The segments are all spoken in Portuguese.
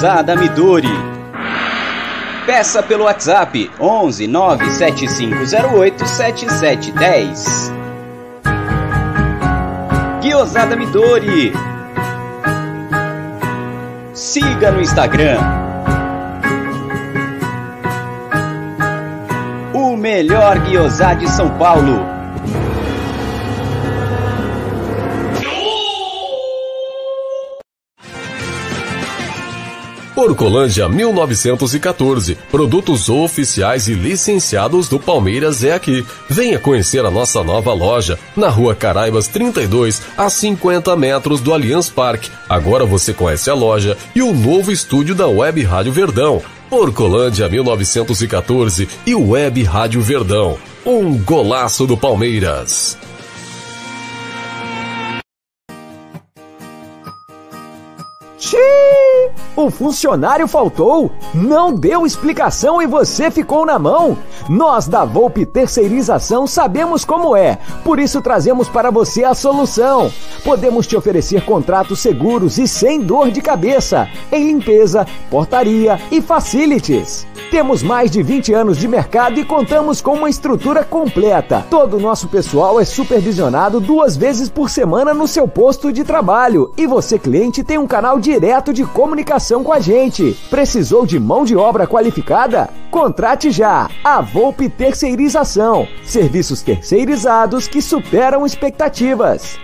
Guiosada Midori. Peça pelo WhatsApp 11 97508 7710. Guiosada Midori. Siga no Instagram. O melhor guiosá de São Paulo. Porcolândia 1914. Produtos oficiais e licenciados do Palmeiras é aqui. Venha conhecer a nossa nova loja na Rua Caraibas 32, a 50 metros do Allianz Parque. Agora você conhece a loja e o novo estúdio da Web Rádio Verdão. Porcolândia 1914 e Web Rádio Verdão. Um golaço do Palmeiras. O funcionário faltou, não deu explicação e você ficou na mão. Nós da Volpe Terceirização sabemos como é, por isso trazemos para você a solução. Podemos te oferecer contratos seguros e sem dor de cabeça em limpeza, portaria e facilities. Temos mais de 20 anos de mercado e contamos com uma estrutura completa. Todo o nosso pessoal é supervisionado duas vezes por semana no seu posto de trabalho. E você, cliente, tem um canal direto de comunicação com a gente. Precisou de mão de obra qualificada? Contrate já! A Volpe Terceirização. Serviços terceirizados que superam expectativas.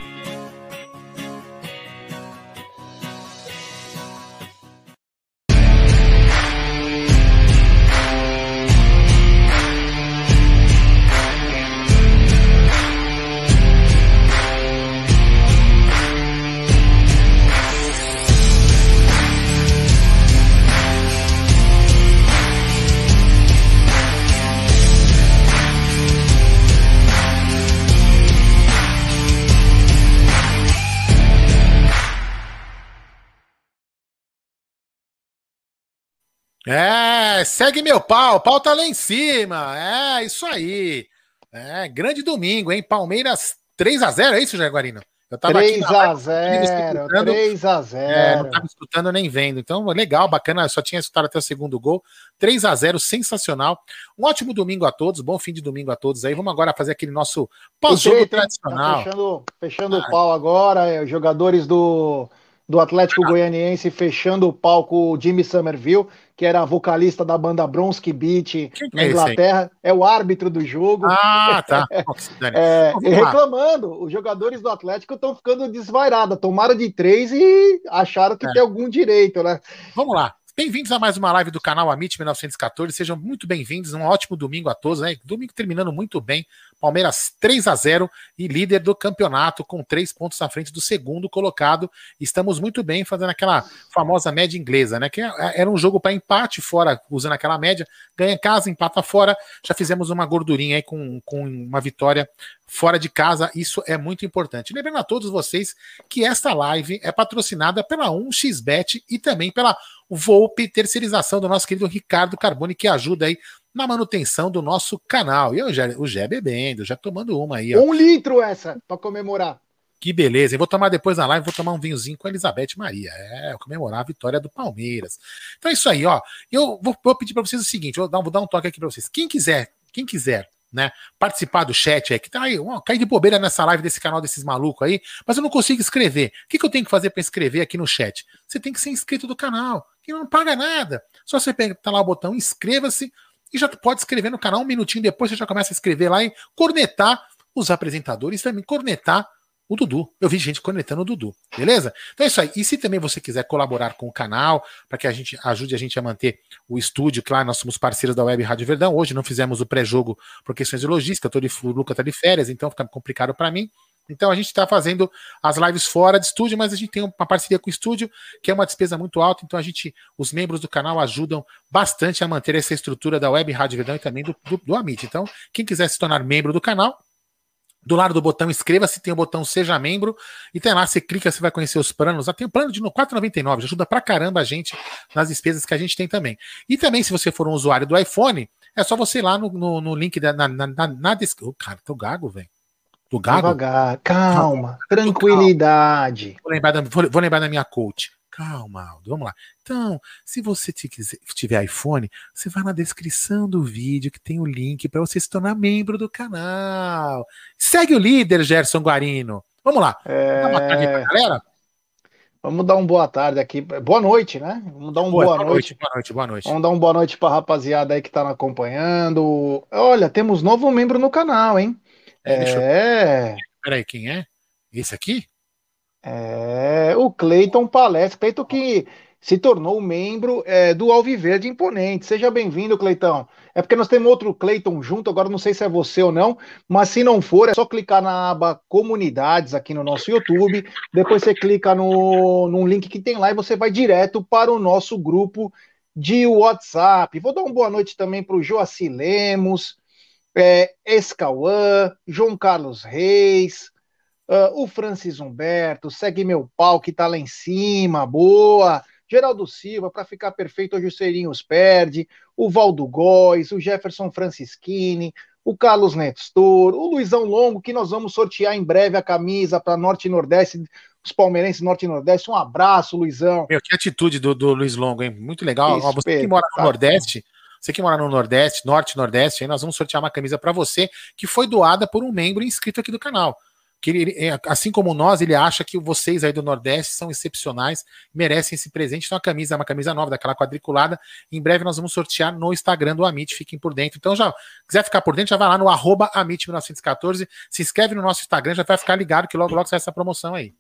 É, segue meu pau, o pau tá lá em cima. É, isso aí. É, grande domingo, hein? Palmeiras 3 a 0 é isso, Jaguarino? Eu tava 3 aqui a 0 3 a 0 é, Não tava escutando nem vendo. Então, legal, bacana. Eu só tinha escutado até o segundo gol. 3 a 0 sensacional. Um ótimo domingo a todos, bom fim de domingo a todos aí. Vamos agora fazer aquele nosso pós-jogo tradicional. Tá fechando fechando ah. o pau agora, é, jogadores do do Atlético. Goianiense fechando o palco o Jimmy Somerville, que era vocalista da banda Bronski Beat na é Inglaterra, é o árbitro do jogo. Ah, tá. é, reclamando, os jogadores do Atlético estão ficando desvairados, tomaram de três e acharam que é. tem algum direito, né? Vamos lá. Bem-vindos a mais uma live do canal Amit 1914. Sejam muito bem-vindos. Um ótimo domingo a todos. Né? Domingo terminando muito bem. Palmeiras 3 a 0 e líder do campeonato com três pontos à frente do segundo colocado. Estamos muito bem fazendo aquela famosa média inglesa, né? Que era um jogo para empate fora, usando aquela média. Ganha casa, empata fora. Já fizemos uma gordurinha aí com, com uma vitória fora de casa. Isso é muito importante. Lembrando a todos vocês que esta live é patrocinada pela 1xBet e também pela Volpe Terceirização do nosso querido Ricardo Carboni, que ajuda aí na manutenção do nosso canal. E eu já, o Jé bebendo, já tomando uma aí. Ó. Um litro essa, para comemorar. Que beleza. Eu vou tomar depois na live, vou tomar um vinhozinho com a Elizabeth Maria. É, comemorar a vitória do Palmeiras. Então é isso aí, ó. Eu vou, vou pedir para vocês o seguinte, vou dar, vou dar um toque aqui para vocês. Quem quiser, quem quiser né? Participar do chat aí, que tá aí, ó, cai de bobeira nessa live desse canal desses malucos aí, mas eu não consigo escrever. O que, que eu tenho que fazer para escrever aqui no chat? Você tem que ser inscrito do canal, que não paga nada. Só você tá lá o botão inscreva-se e já pode escrever no canal um minutinho depois, você já começa a escrever lá e cornetar os apresentadores, também cornetar o Dudu. Eu vi gente conectando o Dudu, beleza? Então é isso aí. E se também você quiser colaborar com o canal, para que a gente ajude a gente a manter o estúdio, claro, nós somos parceiros da Web Rádio Verdão. Hoje não fizemos o pré-jogo por questões de logística, de, o Luca tá de férias, então fica complicado para mim. Então a gente está fazendo as lives fora de estúdio, mas a gente tem uma parceria com o estúdio, que é uma despesa muito alta, então a gente, os membros do canal ajudam bastante a manter essa estrutura da Web Rádio Verdão e também do, do, do Amit. Então, quem quiser se tornar membro do canal, do lado do botão inscreva-se, tem o botão seja membro e tem lá, você clica, você vai conhecer os planos. tem um plano de 4,99, ajuda pra caramba a gente nas despesas que a gente tem também. E também, se você for um usuário do iPhone, é só você ir lá no, no, no link da, na, na, na, na descrição. Cara, tô gago, velho. Do gago? Devagar, calma, tranquilidade. Calma. Vou, lembrar da, vou, vou lembrar da minha coach. Calma, Aldo, vamos lá. Então, se você tiver iPhone, você vai na descrição do vídeo que tem o link para você se tornar membro do canal. Segue o líder, Gerson Guarino. Vamos lá. É... Dá uma tarde pra galera? Vamos dar um boa tarde aqui. Boa noite, né? Vamos dar um boa, boa, boa noite. noite. Boa noite, boa noite. Vamos dar um boa noite para a rapaziada aí que está acompanhando. Olha, temos novo membro no canal, hein? É. é... Peraí, quem é? Esse aqui? É, o Cleiton Palestra, Cleiton que se tornou membro é, do Alviverde Imponente. Seja bem-vindo, Cleitão. É porque nós temos outro Cleiton junto, agora não sei se é você ou não, mas se não for, é só clicar na aba Comunidades aqui no nosso YouTube, depois você clica no, num link que tem lá e você vai direto para o nosso grupo de WhatsApp. Vou dar uma boa noite também para o Joaci Lemos, é, Escauã, João Carlos Reis, Uh, o Francis Humberto, segue meu pau que tá lá em cima, boa. Geraldo Silva, para ficar perfeito, hoje o Serinhos perde. O Valdo Góes, o Jefferson Francischini, o Carlos Nestor, o Luizão Longo, que nós vamos sortear em breve a camisa para Norte e Nordeste, os palmeirenses Norte e Nordeste. Um abraço, Luizão. Meu, que atitude do, do Luiz Longo, hein? Muito legal. Você que mora no Nordeste, você que mora no Nordeste, Norte e Nordeste, aí nós vamos sortear uma camisa para você que foi doada por um membro inscrito aqui do canal que ele, é, assim como nós, ele acha que vocês aí do Nordeste são excepcionais, merecem esse presente. Então a camisa é uma camisa nova, daquela quadriculada. Em breve nós vamos sortear no Instagram do Amit, fiquem por dentro. Então já quiser ficar por dentro, já vai lá no arroba Amit1914, se inscreve no nosso Instagram, já vai ficar ligado que logo logo sai essa promoção aí.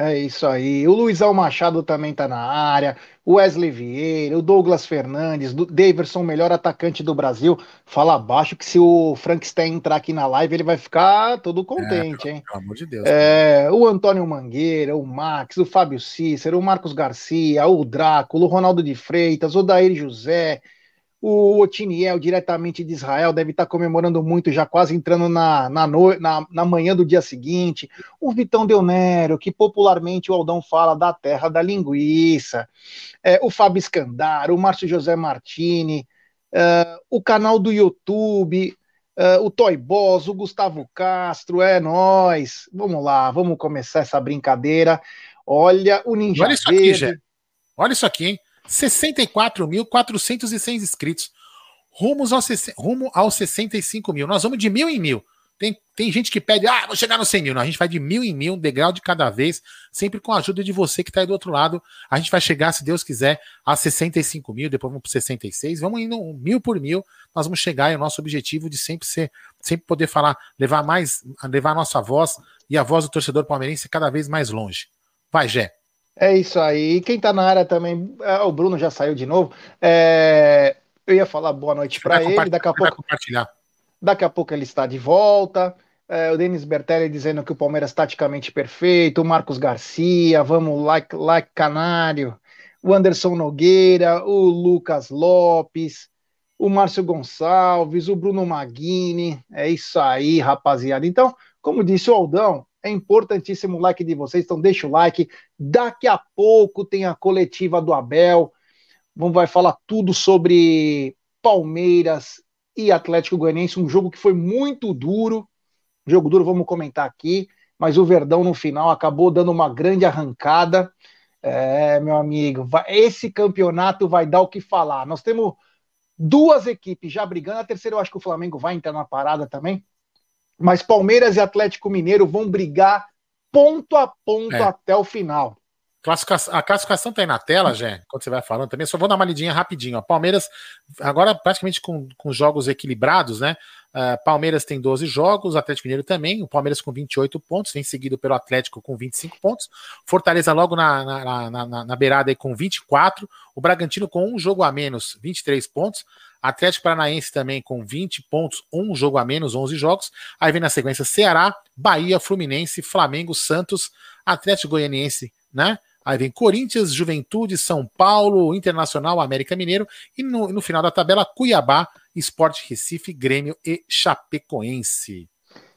É isso aí. O Luizão Machado também tá na área. O Wesley Vieira, o Douglas Fernandes, o Daverson, melhor atacante do Brasil. Fala abaixo que se o Frankenstein entrar aqui na live, ele vai ficar todo contente, é, hein? Pelo amor de Deus. É, o Antônio Mangueira, o Max, o Fábio Cícero, o Marcos Garcia, o Drácula, o Ronaldo de Freitas, o Daír José, o Otiniel, diretamente de Israel, deve estar comemorando muito, já quase entrando na, na, no, na, na manhã do dia seguinte. O Vitão Deonero, que popularmente o Aldão fala da terra da linguiça. É, o Fábio Scandar, o Márcio José Martini, é, o canal do YouTube, é, o Toy Boss, o Gustavo Castro, é nós. Vamos lá, vamos começar essa brincadeira. Olha, o Ninja Olha isso aqui, Gê. Olha isso aqui, hein? 64.406 inscritos. Rumos ao, rumo aos 65 mil. Nós vamos de mil em mil. Tem, tem gente que pede, ah, vou chegar nos 100 mil. Não, a gente vai de mil em mil, um degrau de cada vez, sempre com a ajuda de você que está aí do outro lado. A gente vai chegar, se Deus quiser, a 65 mil, depois vamos para 66. Vamos indo mil por mil. Nós vamos chegar, é o nosso objetivo de sempre ser, sempre poder falar, levar mais, levar a nossa voz e a voz do torcedor palmeirense cada vez mais longe. Vai, Jé. É isso aí. Quem tá na área também, é, o Bruno já saiu de novo. É, eu ia falar boa noite para ele, daqui a pouco. Compartilhar. Daqui a pouco ele está de volta. É, o Denis Bertelli dizendo que o Palmeiras taticamente perfeito. O Marcos Garcia, vamos like, like Canário. O Anderson Nogueira, o Lucas Lopes, o Márcio Gonçalves, o Bruno Maguini. É isso aí, rapaziada. Então, como disse o Aldão, é importantíssimo o like de vocês, então deixa o like. Daqui a pouco tem a coletiva do Abel. Vamos vai falar tudo sobre Palmeiras e Atlético Goianiense, um jogo que foi muito duro. Jogo duro, vamos comentar aqui, mas o Verdão no final acabou dando uma grande arrancada. É, meu amigo, esse campeonato vai dar o que falar. Nós temos duas equipes já brigando. A terceira eu acho que o Flamengo vai entrar na parada também. Mas Palmeiras e Atlético Mineiro vão brigar ponto a ponto é. até o final. Classificação, a classificação tá aí na tela, Jé, quando você vai falando também. Só vou dar uma lidinha rapidinho. Ó. Palmeiras, agora praticamente com, com jogos equilibrados, né? Uh, Palmeiras tem 12 jogos, Atlético Mineiro também. O Palmeiras com 28 pontos, vem seguido pelo Atlético com 25 pontos. Fortaleza logo na, na, na, na beirada aí com 24. O Bragantino com um jogo a menos, 23 pontos. Atlético Paranaense também com 20 pontos, um jogo a menos, 11 jogos. Aí vem na sequência Ceará, Bahia, Fluminense, Flamengo, Santos, Atlético Goianiense, né? Aí vem Corinthians, Juventude, São Paulo, Internacional, América Mineiro e no, no final da tabela Cuiabá, Esporte Recife, Grêmio e Chapecoense.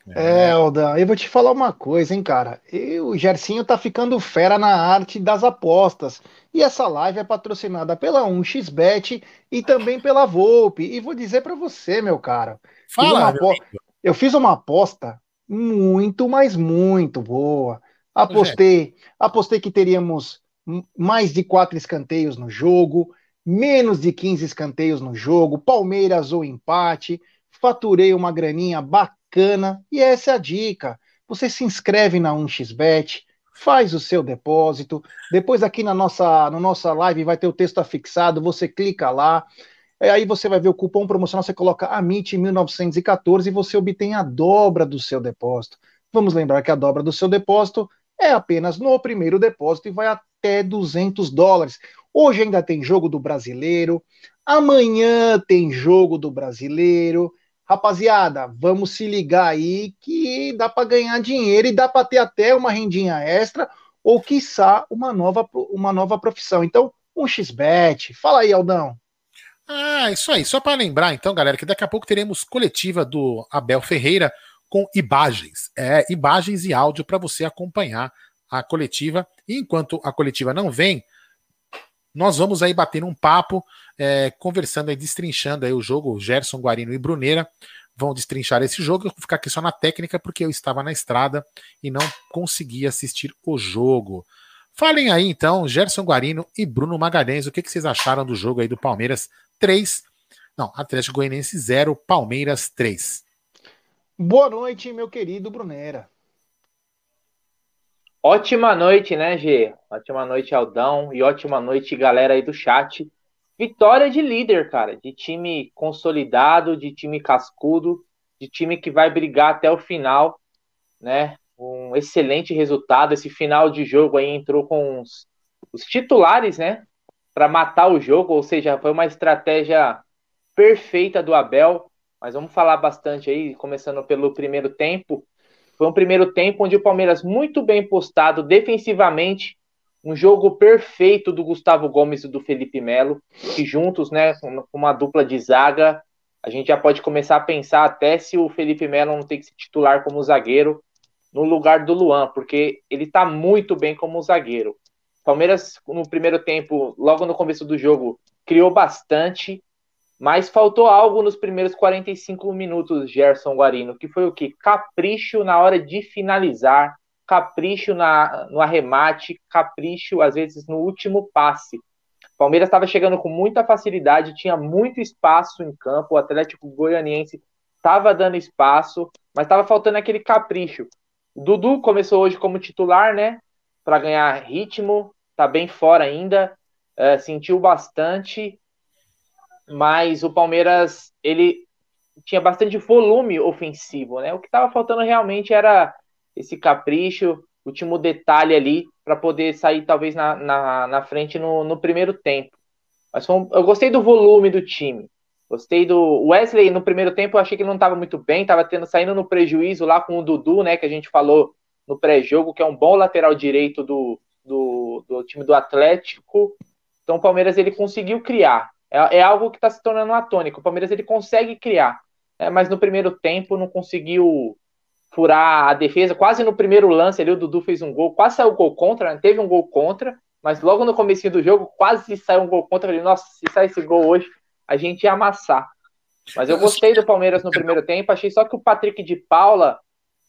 É, Alda, eu vou te falar uma coisa, hein, cara. O Gercinho tá ficando fera na arte das apostas. E essa live é patrocinada pela 1xBet e também pela Volpe. E vou dizer para você, meu cara. Fala, fiz eu fiz uma aposta muito, mas muito boa. Apostei, apostei que teríamos mais de quatro escanteios no jogo, menos de 15 escanteios no jogo, Palmeiras ou empate. Faturei uma graninha bacana e essa é a dica. Você se inscreve na 1xBet, faz o seu depósito. Depois aqui na nossa, na nossa live vai ter o texto afixado, você clica lá. Aí você vai ver o cupom promocional, você coloca AMIT 1914 e você obtém a dobra do seu depósito. Vamos lembrar que a dobra do seu depósito é apenas no primeiro depósito e vai até 200 dólares. Hoje ainda tem jogo do brasileiro, amanhã tem jogo do brasileiro. Rapaziada, vamos se ligar aí que dá para ganhar dinheiro e dá para ter até uma rendinha extra ou quiçá uma nova, uma nova profissão. Então, um xbet. Fala aí, Aldão. Ah, isso aí. Só para lembrar, então, galera, que daqui a pouco teremos coletiva do Abel Ferreira com imagens, é, imagens e áudio para você acompanhar a coletiva. E enquanto a coletiva não vem, nós vamos aí bater um papo, é, conversando e destrinchando aí o jogo. Gerson, Guarino e Bruneira vão destrinchar esse jogo. Eu vou ficar aqui só na técnica porque eu estava na estrada e não consegui assistir o jogo. Falem aí então, Gerson Guarino e Bruno Magalhães, o que, que vocês acharam do jogo aí do Palmeiras 3? Não, Atlético Goianiense 0, Palmeiras 3. Boa noite, meu querido Brunera. Ótima noite, né, G? Ótima noite, Aldão. E ótima noite, galera aí do chat. Vitória de líder, cara. De time consolidado, de time cascudo, de time que vai brigar até o final, né? Um excelente resultado. Esse final de jogo aí entrou com os, os titulares, né? Para matar o jogo, ou seja, foi uma estratégia perfeita do Abel mas vamos falar bastante aí, começando pelo primeiro tempo. Foi um primeiro tempo onde o Palmeiras muito bem postado defensivamente, um jogo perfeito do Gustavo Gomes e do Felipe Melo, que juntos, né, com uma dupla de zaga, a gente já pode começar a pensar até se o Felipe Melo não tem que se titular como zagueiro no lugar do Luan, porque ele tá muito bem como zagueiro. Palmeiras, no primeiro tempo, logo no começo do jogo, criou bastante, mas faltou algo nos primeiros 45 minutos, Gerson Guarino, que foi o que? Capricho na hora de finalizar, capricho na, no arremate, capricho, às vezes, no último passe. Palmeiras estava chegando com muita facilidade, tinha muito espaço em campo, o Atlético Goianiense estava dando espaço, mas estava faltando aquele capricho. O Dudu começou hoje como titular, né? Para ganhar ritmo, tá bem fora ainda, é, sentiu bastante mas o Palmeiras ele tinha bastante volume ofensivo, né? O que estava faltando realmente era esse capricho, último detalhe ali para poder sair talvez na, na, na frente no, no, primeiro tempo. Mas um, eu gostei do volume do time. Gostei do Wesley no primeiro tempo, eu achei que ele não estava muito bem, estava tendo saindo no prejuízo lá com o Dudu, né, que a gente falou no pré-jogo, que é um bom lateral direito do, do, do time do Atlético. Então o Palmeiras ele conseguiu criar, é, é algo que está se tornando atônico. O Palmeiras ele consegue criar, é, mas no primeiro tempo não conseguiu furar a defesa. Quase no primeiro lance ali, o Dudu fez um gol, quase saiu gol contra, né? teve um gol contra, mas logo no começo do jogo quase saiu um gol contra. Falei, nossa, se sair esse gol hoje, a gente ia amassar. Mas eu gostei do Palmeiras no primeiro tempo, achei só que o Patrick de Paula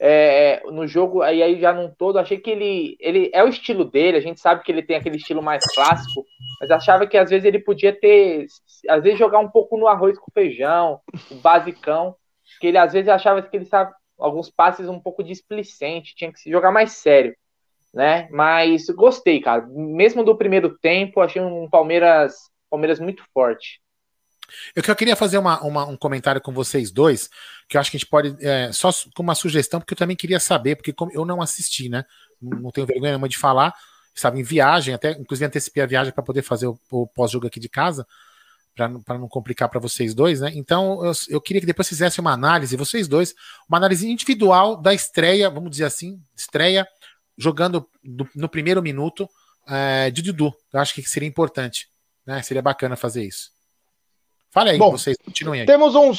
é, no jogo, aí, aí já num todo, achei que ele, ele é o estilo dele, a gente sabe que ele tem aquele estilo mais clássico, Mas achava que às vezes ele podia ter, às vezes jogar um pouco no arroz com feijão, o basicão, que ele às vezes achava que ele sabe alguns passes um pouco displicente, tinha que se jogar mais sério, né? Mas gostei, cara. Mesmo do primeiro tempo, achei um Palmeiras, Palmeiras muito forte. Eu, queria fazer uma, uma, um comentário com vocês dois, que eu acho que a gente pode, é, só com uma sugestão, porque eu também queria saber, porque eu não assisti, né? Não tenho vergonha nenhuma de falar, estava em viagem, até inclusive antecipei a viagem para poder fazer o, o pós-jogo aqui de casa, para não complicar para vocês dois, né? Então eu, eu, queria que depois fizesse uma análise, vocês dois, uma análise individual da estreia, vamos dizer assim, estreia, jogando do, no primeiro minuto é, de Dudu. Eu acho que seria importante, né? Seria bacana fazer isso. Fala aí, Bom, vocês continuem aí. Temos um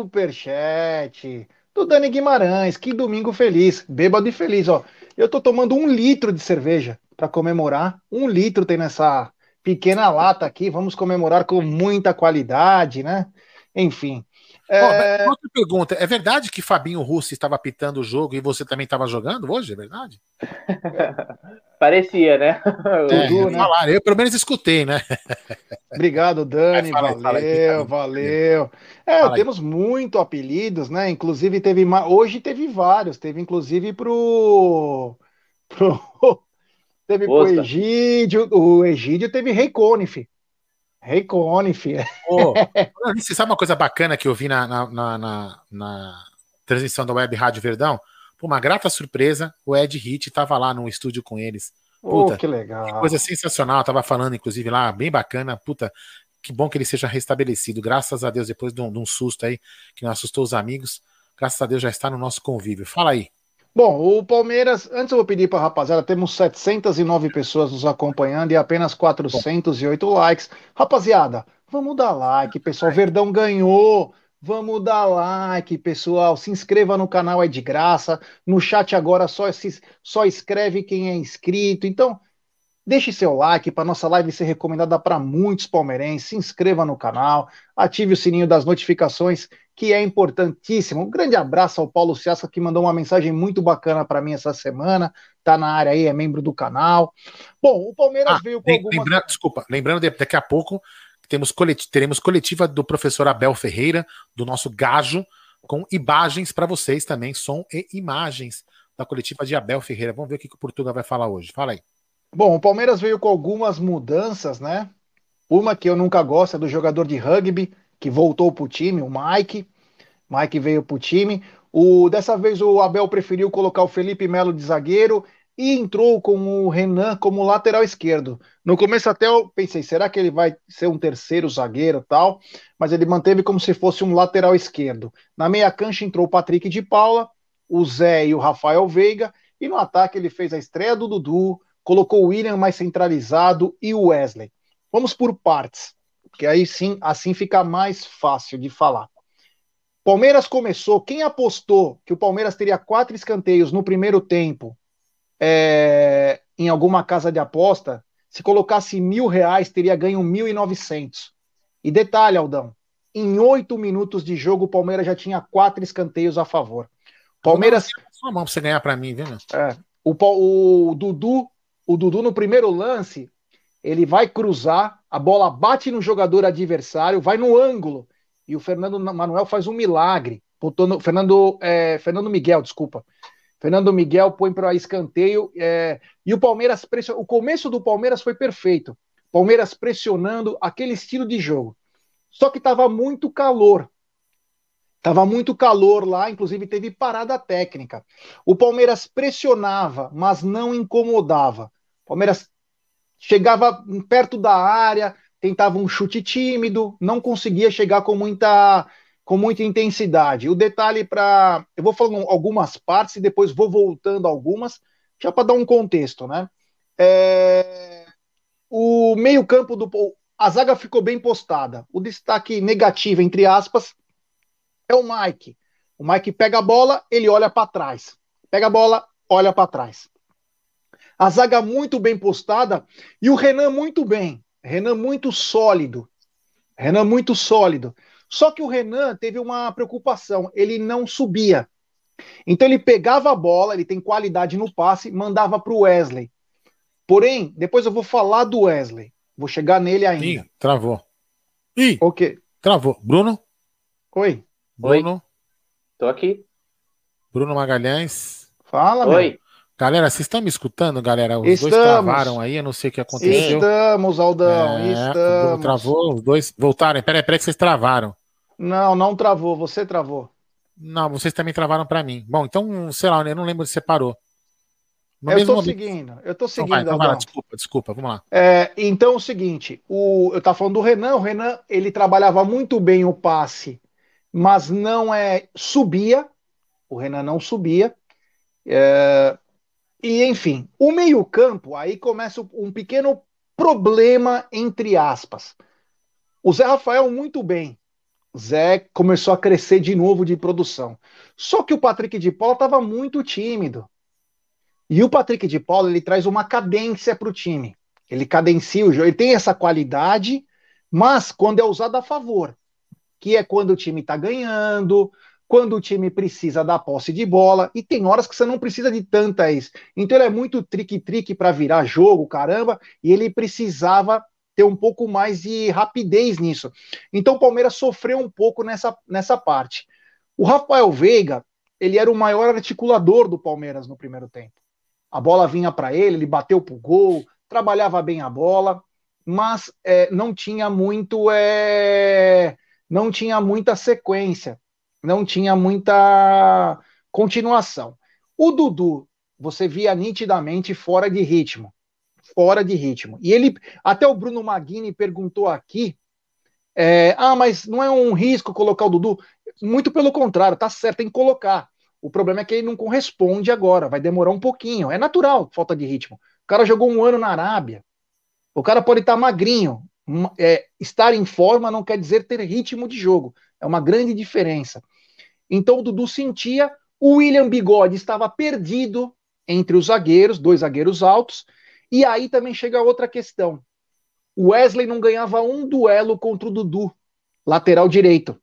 superchat do Dani Guimarães. Que domingo feliz, bêbado e feliz, ó. Eu tô tomando um litro de cerveja para comemorar. Um litro tem nessa pequena lata aqui. Vamos comemorar com muita qualidade, né? Enfim. É... outra pergunta: é verdade que Fabinho Russo estava apitando o jogo e você também estava jogando hoje? É verdade? Parecia, né? É, Dudu, né? Falar, eu pelo menos escutei, né? Obrigado, Dani. Fala, valeu, fala aí, valeu. É, fala temos aí. muito apelidos, né? Inclusive teve hoje teve vários, teve inclusive pro pro Teve o Egídio, o Egídio teve Rei Conif. Rei Conif. Oh, você sabe uma coisa bacana que eu vi na, na, na, na transmissão da Web Rádio Verdão? Por uma grata surpresa, o Ed Hit estava lá no estúdio com eles. Puta, oh, que legal. Que coisa sensacional, tava falando, inclusive, lá, bem bacana. Puta, que bom que ele seja restabelecido. Graças a Deus, depois de um, de um susto aí, que não assustou os amigos, graças a Deus já está no nosso convívio. Fala aí. Bom, o Palmeiras, antes eu vou pedir para a rapaziada, temos 709 pessoas nos acompanhando e apenas 408 Bom. likes. Rapaziada, vamos dar like, pessoal. Verdão ganhou. Vamos dar like, pessoal. Se inscreva no canal, é de graça. No chat agora só, se, só escreve quem é inscrito. Então, Deixe seu like para nossa live ser recomendada para muitos palmeirenses. Se inscreva no canal, ative o sininho das notificações, que é importantíssimo. Um grande abraço ao Paulo Ciasca, que mandou uma mensagem muito bacana para mim essa semana. Tá na área aí, é membro do canal. Bom, o Palmeiras ah, veio com algumas... Lembrando, desculpa, lembrando daqui a pouco temos colet... teremos coletiva do professor Abel Ferreira, do nosso Gajo, com imagens para vocês também, som e imagens da coletiva de Abel Ferreira. Vamos ver o que o Portugal vai falar hoje. Fala aí. Bom, o Palmeiras veio com algumas mudanças, né? Uma que eu nunca gosto é do jogador de rugby que voltou para o time, o Mike. Mike veio para o time. O, dessa vez o Abel preferiu colocar o Felipe Melo de zagueiro e entrou com o Renan como lateral esquerdo. No começo até eu pensei, será que ele vai ser um terceiro zagueiro tal? Mas ele manteve como se fosse um lateral esquerdo. Na meia cancha entrou o Patrick de Paula, o Zé e o Rafael Veiga, e no ataque ele fez a estreia do Dudu, colocou o William mais centralizado e o Wesley. Vamos por partes, porque aí sim, assim fica mais fácil de falar. Palmeiras começou. Quem apostou que o Palmeiras teria quatro escanteios no primeiro tempo é, em alguma casa de aposta, se colocasse mil reais, teria ganho mil e novecentos. E detalhe, Aldão, em oito minutos de jogo, o Palmeiras já tinha quatro escanteios a favor. Palmeiras. Só mão pra você ganhar para mim, viu? É, o, o Dudu o Dudu no primeiro lance, ele vai cruzar, a bola bate no jogador adversário, vai no ângulo, e o Fernando Manuel faz um milagre. Botou no, Fernando, é, Fernando Miguel, desculpa. Fernando Miguel põe para escanteio é, e o Palmeiras o começo do Palmeiras foi perfeito. Palmeiras pressionando aquele estilo de jogo. Só que estava muito calor. Tava muito calor lá, inclusive teve parada técnica. O Palmeiras pressionava, mas não incomodava. Palmeiras chegava perto da área, tentava um chute tímido, não conseguia chegar com muita com muita intensidade. O detalhe para eu vou falando algumas partes e depois vou voltando algumas, já para dar um contexto, né? É... O meio-campo do a zaga ficou bem postada. O destaque negativo entre aspas é o Mike. O Mike pega a bola, ele olha para trás. Pega a bola, olha para trás. A zaga muito bem postada e o Renan muito bem. Renan muito sólido. Renan muito sólido. Só que o Renan teve uma preocupação, ele não subia. Então ele pegava a bola, ele tem qualidade no passe, mandava para o Wesley. Porém, depois eu vou falar do Wesley. Vou chegar nele ainda. Ih, travou. Ih, o quê? Travou. Bruno? Oi. Bruno? Oi. Tô aqui. Bruno Magalhães. Fala, Oi. Meu. Galera, vocês estão me escutando, galera? Os estamos. dois travaram aí, eu não sei o que aconteceu. Estamos, Aldão, é, estamos. Travou, os dois voltaram. Peraí, peraí que vocês travaram. Não, não travou, você travou. Não, vocês também travaram para mim. Bom, então, sei lá, eu não lembro se você parou. No eu momento... seguindo, eu tô seguindo. Então vai, então vai desculpa, desculpa, vamos lá. É, então é o seguinte, o, eu tava falando do Renan, o Renan, ele trabalhava muito bem o passe, mas não é subia, o Renan não subia, é, e, enfim, o meio-campo, aí começa um pequeno problema, entre aspas. O Zé Rafael, muito bem. Zé começou a crescer de novo de produção. Só que o Patrick de Paula estava muito tímido. E o Patrick de Paula, ele traz uma cadência para o time. Ele cadencia o jogo, ele tem essa qualidade, mas quando é usado a favor, que é quando o time está ganhando, quando o time precisa da posse de bola, e tem horas que você não precisa de tantas. Então ele é muito trique-trique para virar jogo, caramba, e ele precisava ter um pouco mais de rapidez nisso. Então o Palmeiras sofreu um pouco nessa, nessa parte. O Rafael Veiga, ele era o maior articulador do Palmeiras no primeiro tempo. A bola vinha para ele, ele bateu pro gol, trabalhava bem a bola, mas é, não tinha muito é, não tinha muita sequência não tinha muita continuação. O Dudu, você via nitidamente fora de ritmo. Fora de ritmo. E ele, até o Bruno Maguini perguntou aqui: é, ah, mas não é um risco colocar o Dudu? Muito pelo contrário, tá certo, tem que colocar. O problema é que ele não corresponde agora, vai demorar um pouquinho. É natural, falta de ritmo. O cara jogou um ano na Arábia. O cara pode estar tá magrinho. É, estar em forma não quer dizer ter ritmo de jogo. É uma grande diferença. Então o Dudu sentia, o William Bigode estava perdido entre os zagueiros, dois zagueiros altos, e aí também chega outra questão. O Wesley não ganhava um duelo contra o Dudu, lateral direito.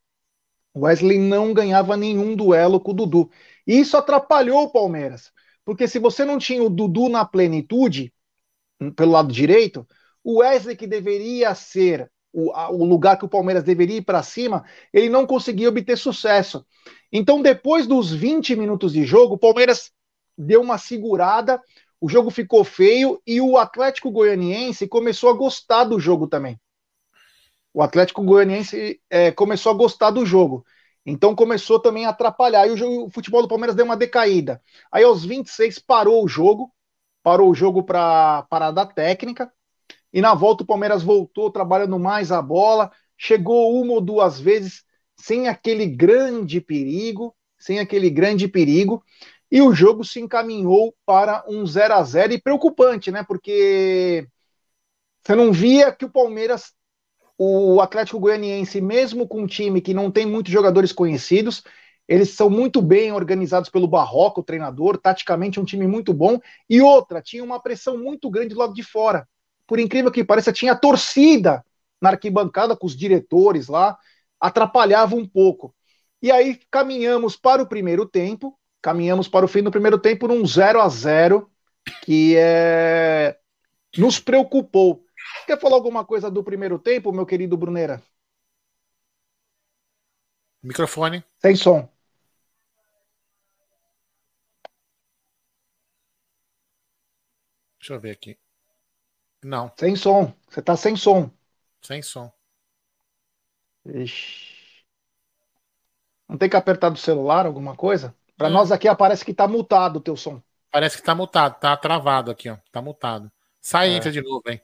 O Wesley não ganhava nenhum duelo com o Dudu. E isso atrapalhou o Palmeiras. Porque se você não tinha o Dudu na plenitude, pelo lado direito, o Wesley, que deveria ser o, a, o lugar que o Palmeiras deveria ir para cima, ele não conseguia obter sucesso. Então, depois dos 20 minutos de jogo, o Palmeiras deu uma segurada, o jogo ficou feio e o Atlético Goianiense começou a gostar do jogo também. O Atlético Goianiense é, começou a gostar do jogo. Então começou também a atrapalhar. E o, jogo, o futebol do Palmeiras deu uma decaída. Aí aos 26 parou o jogo, parou o jogo para parada técnica. E na volta o Palmeiras voltou trabalhando mais a bola, chegou uma ou duas vezes sem aquele grande perigo, sem aquele grande perigo, e o jogo se encaminhou para um 0 a 0 e preocupante, né? Porque você não via que o Palmeiras, o Atlético Goianiense, mesmo com um time que não tem muitos jogadores conhecidos, eles são muito bem organizados pelo Barroco, o treinador, taticamente um time muito bom, e outra, tinha uma pressão muito grande do lado de fora. Por incrível que pareça, tinha torcida na arquibancada com os diretores lá, atrapalhava um pouco. E aí caminhamos para o primeiro tempo, caminhamos para o fim do primeiro tempo num 0 a 0 que é... nos preocupou. Quer falar alguma coisa do primeiro tempo, meu querido Bruneira? Microfone. Sem som. Deixa eu ver aqui. Não. Sem som. Você tá sem som. Sem som. Ixi. Não tem que apertar do celular alguma coisa? Para nós aqui aparece que tá mutado o teu som. Parece que tá mutado, tá travado aqui, ó. Tá mutado. Sai e é. entra de novo, hein?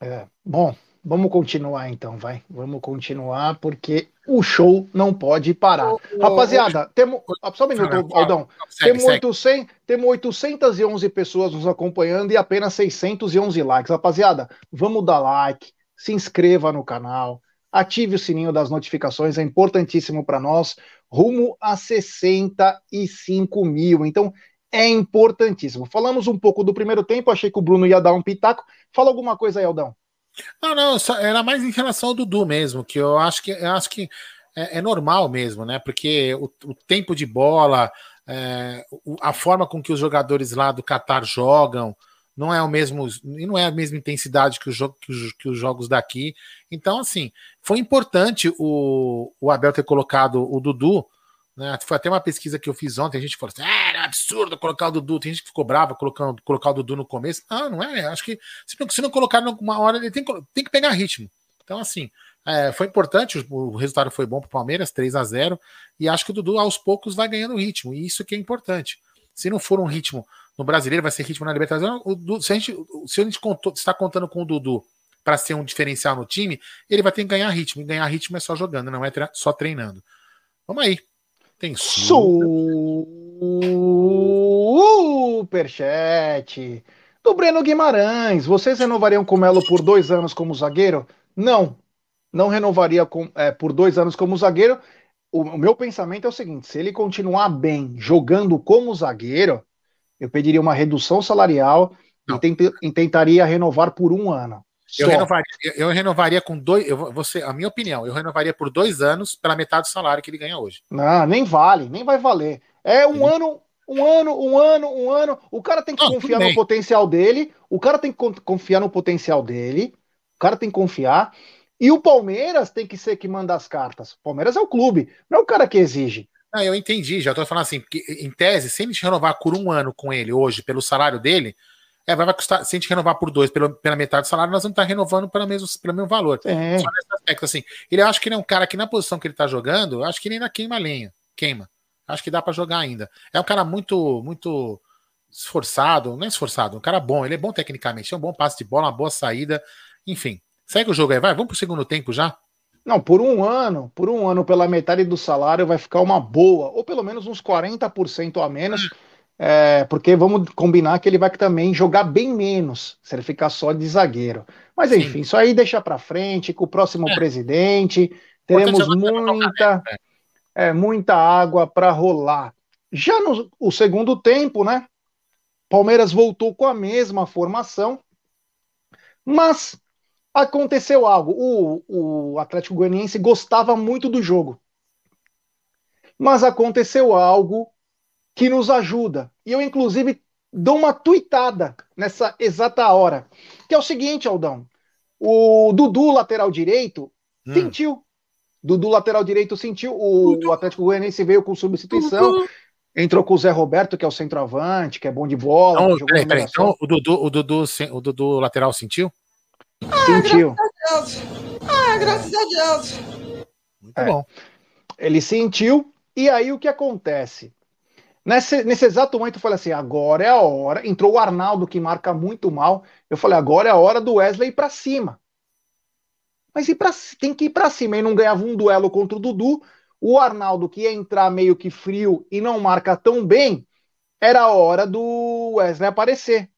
É. Bom, vamos continuar então, vai. Vamos continuar, porque o show não pode parar. Rapaziada, temos. Só um minuto, Aldão. Temos, 800, temos 811 pessoas nos acompanhando e apenas 611 likes. Rapaziada, vamos dar like, se inscreva no canal, ative o sininho das notificações, é importantíssimo para nós, rumo a 65 mil. Então, é importantíssimo. Falamos um pouco do primeiro tempo, achei que o Bruno ia dar um pitaco. Fala alguma coisa aí, Aldão. Não, não, era mais em relação ao Dudu mesmo, que eu acho que eu acho que é, é normal mesmo, né? Porque o, o tempo de bola, é, a forma com que os jogadores lá do Qatar jogam não é o mesmo e não é a mesma intensidade que, o jogo, que, os, que os jogos daqui. Então, assim, foi importante o, o Abel ter colocado o Dudu. Né? Foi até uma pesquisa que eu fiz ontem. A gente falou assim: ah, é absurdo colocar o Dudu. Tem gente que ficou brava colocando colocar o Dudu no começo. Não, não é. Acho que se não, se não colocar numa hora, ele tem, tem que pegar ritmo. Então, assim, é, foi importante, o, o resultado foi bom para o Palmeiras, 3 a 0 e acho que o Dudu aos poucos vai ganhando ritmo, e isso que é importante. Se não for um ritmo no brasileiro, vai ser ritmo na Libertadores. O, se a gente, se a gente contou, está contando com o Dudu para ser um diferencial no time, ele vai ter que ganhar ritmo, e ganhar ritmo é só jogando, não é só treinando. Vamos aí. Tem superchat do Breno Guimarães. Vocês renovariam com o Melo por dois anos como zagueiro? Não, não renovaria com, é, por dois anos como zagueiro. O, o, meu pensamento é o seguinte: se ele continuar bem jogando como zagueiro, eu pediria uma redução salarial e, tent, e, tentaria renovar por um ano. Eu renovaria, eu renovaria, com dois. Eu, você, a minha opinião, eu renovaria por dois anos pela metade do salário que ele ganha hoje. Não, nem vale, nem vai valer. É um ano, um ano, um ano, um ano. O cara tem que não, confiar no potencial dele. O cara tem que confiar no potencial dele. O cara tem que confiar. E o Palmeiras tem que ser que manda as cartas. O Palmeiras é o clube, não é o cara que exige. Ah, eu entendi, já tô falando assim, porque em tese, se a gente renovar por um ano com ele hoje, pelo salário dele, é, vai custar, se a gente renovar por dois, pelo, pela metade do salário, nós vamos estar renovando pelo mesmo, pelo mesmo valor. É. Só nesse aspecto, assim. Ele acho que ele é um cara que na posição que ele tá jogando, acho que ele ainda queima lenha. Queima. Acho que dá para jogar ainda. É um cara muito, muito esforçado, não é esforçado, um cara bom, ele é bom tecnicamente, é um bom passe de bola, uma boa saída, enfim. Segue o jogo aí, vai. Vamos pro segundo tempo já? Não, por um ano, por um ano, pela metade do salário, vai ficar uma boa, ou pelo menos uns 40% a menos, é, porque vamos combinar que ele vai também jogar bem menos, se ele ficar só de zagueiro. Mas enfim, Sim. isso aí deixa para frente, com o próximo é. presidente, teremos é muita, né? é, muita água para rolar. Já no o segundo tempo, né? Palmeiras voltou com a mesma formação, mas aconteceu algo. O, o Atlético Goianiense gostava muito do jogo. Mas aconteceu algo que nos ajuda. E eu, inclusive, dou uma tuitada nessa exata hora. Que é o seguinte, Aldão. O Dudu, lateral direito, hum. sentiu. Dudu, lateral direito, sentiu. O, o Atlético Goianiense veio com substituição. Dudu. Entrou com o Zé Roberto, que é o centroavante, que é bom de bola. Então, peraí, peraí. Então, o Dudu, o, Dudu, o Dudu lateral sentiu? Ah, sentiu. Graças a Deus. Ah, graças a Deus. Muito é. bom. Ele sentiu, e aí o que acontece? Nesse, nesse exato momento eu falei assim: agora é a hora. Entrou o Arnaldo, que marca muito mal. Eu falei: agora é a hora do Wesley ir pra cima. Mas ir pra, tem que ir pra cima. E não ganhava um duelo contra o Dudu. O Arnaldo, que ia entrar meio que frio e não marca tão bem, era a hora do Wesley aparecer.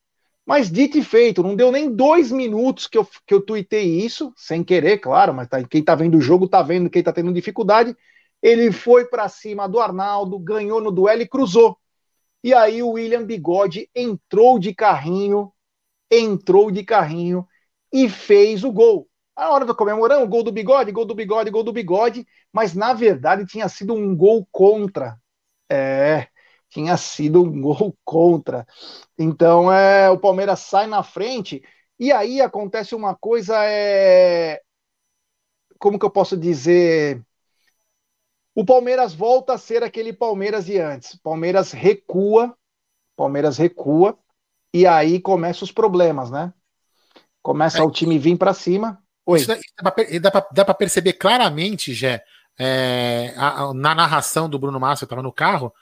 Mas dito e feito, não deu nem dois minutos que eu, que eu tuitei isso, sem querer, claro, mas tá, quem tá vendo o jogo tá vendo quem tá tendo dificuldade. Ele foi para cima do Arnaldo, ganhou no duelo e cruzou. E aí o William Bigode entrou de carrinho, entrou de carrinho e fez o gol. A hora do comemorando, gol do Bigode, gol do Bigode, gol do Bigode, mas na verdade tinha sido um gol contra. É, tinha sido um gol contra. Então é, o Palmeiras sai na frente e aí acontece uma coisa é como que eu posso dizer? O Palmeiras volta a ser aquele Palmeiras de antes. Palmeiras recua, Palmeiras recua e aí começam os problemas, né? Começa é, o time vir para cima. Oi. Isso dá para perceber claramente, Jé, é, na narração do Bruno Massa, eu estava no carro,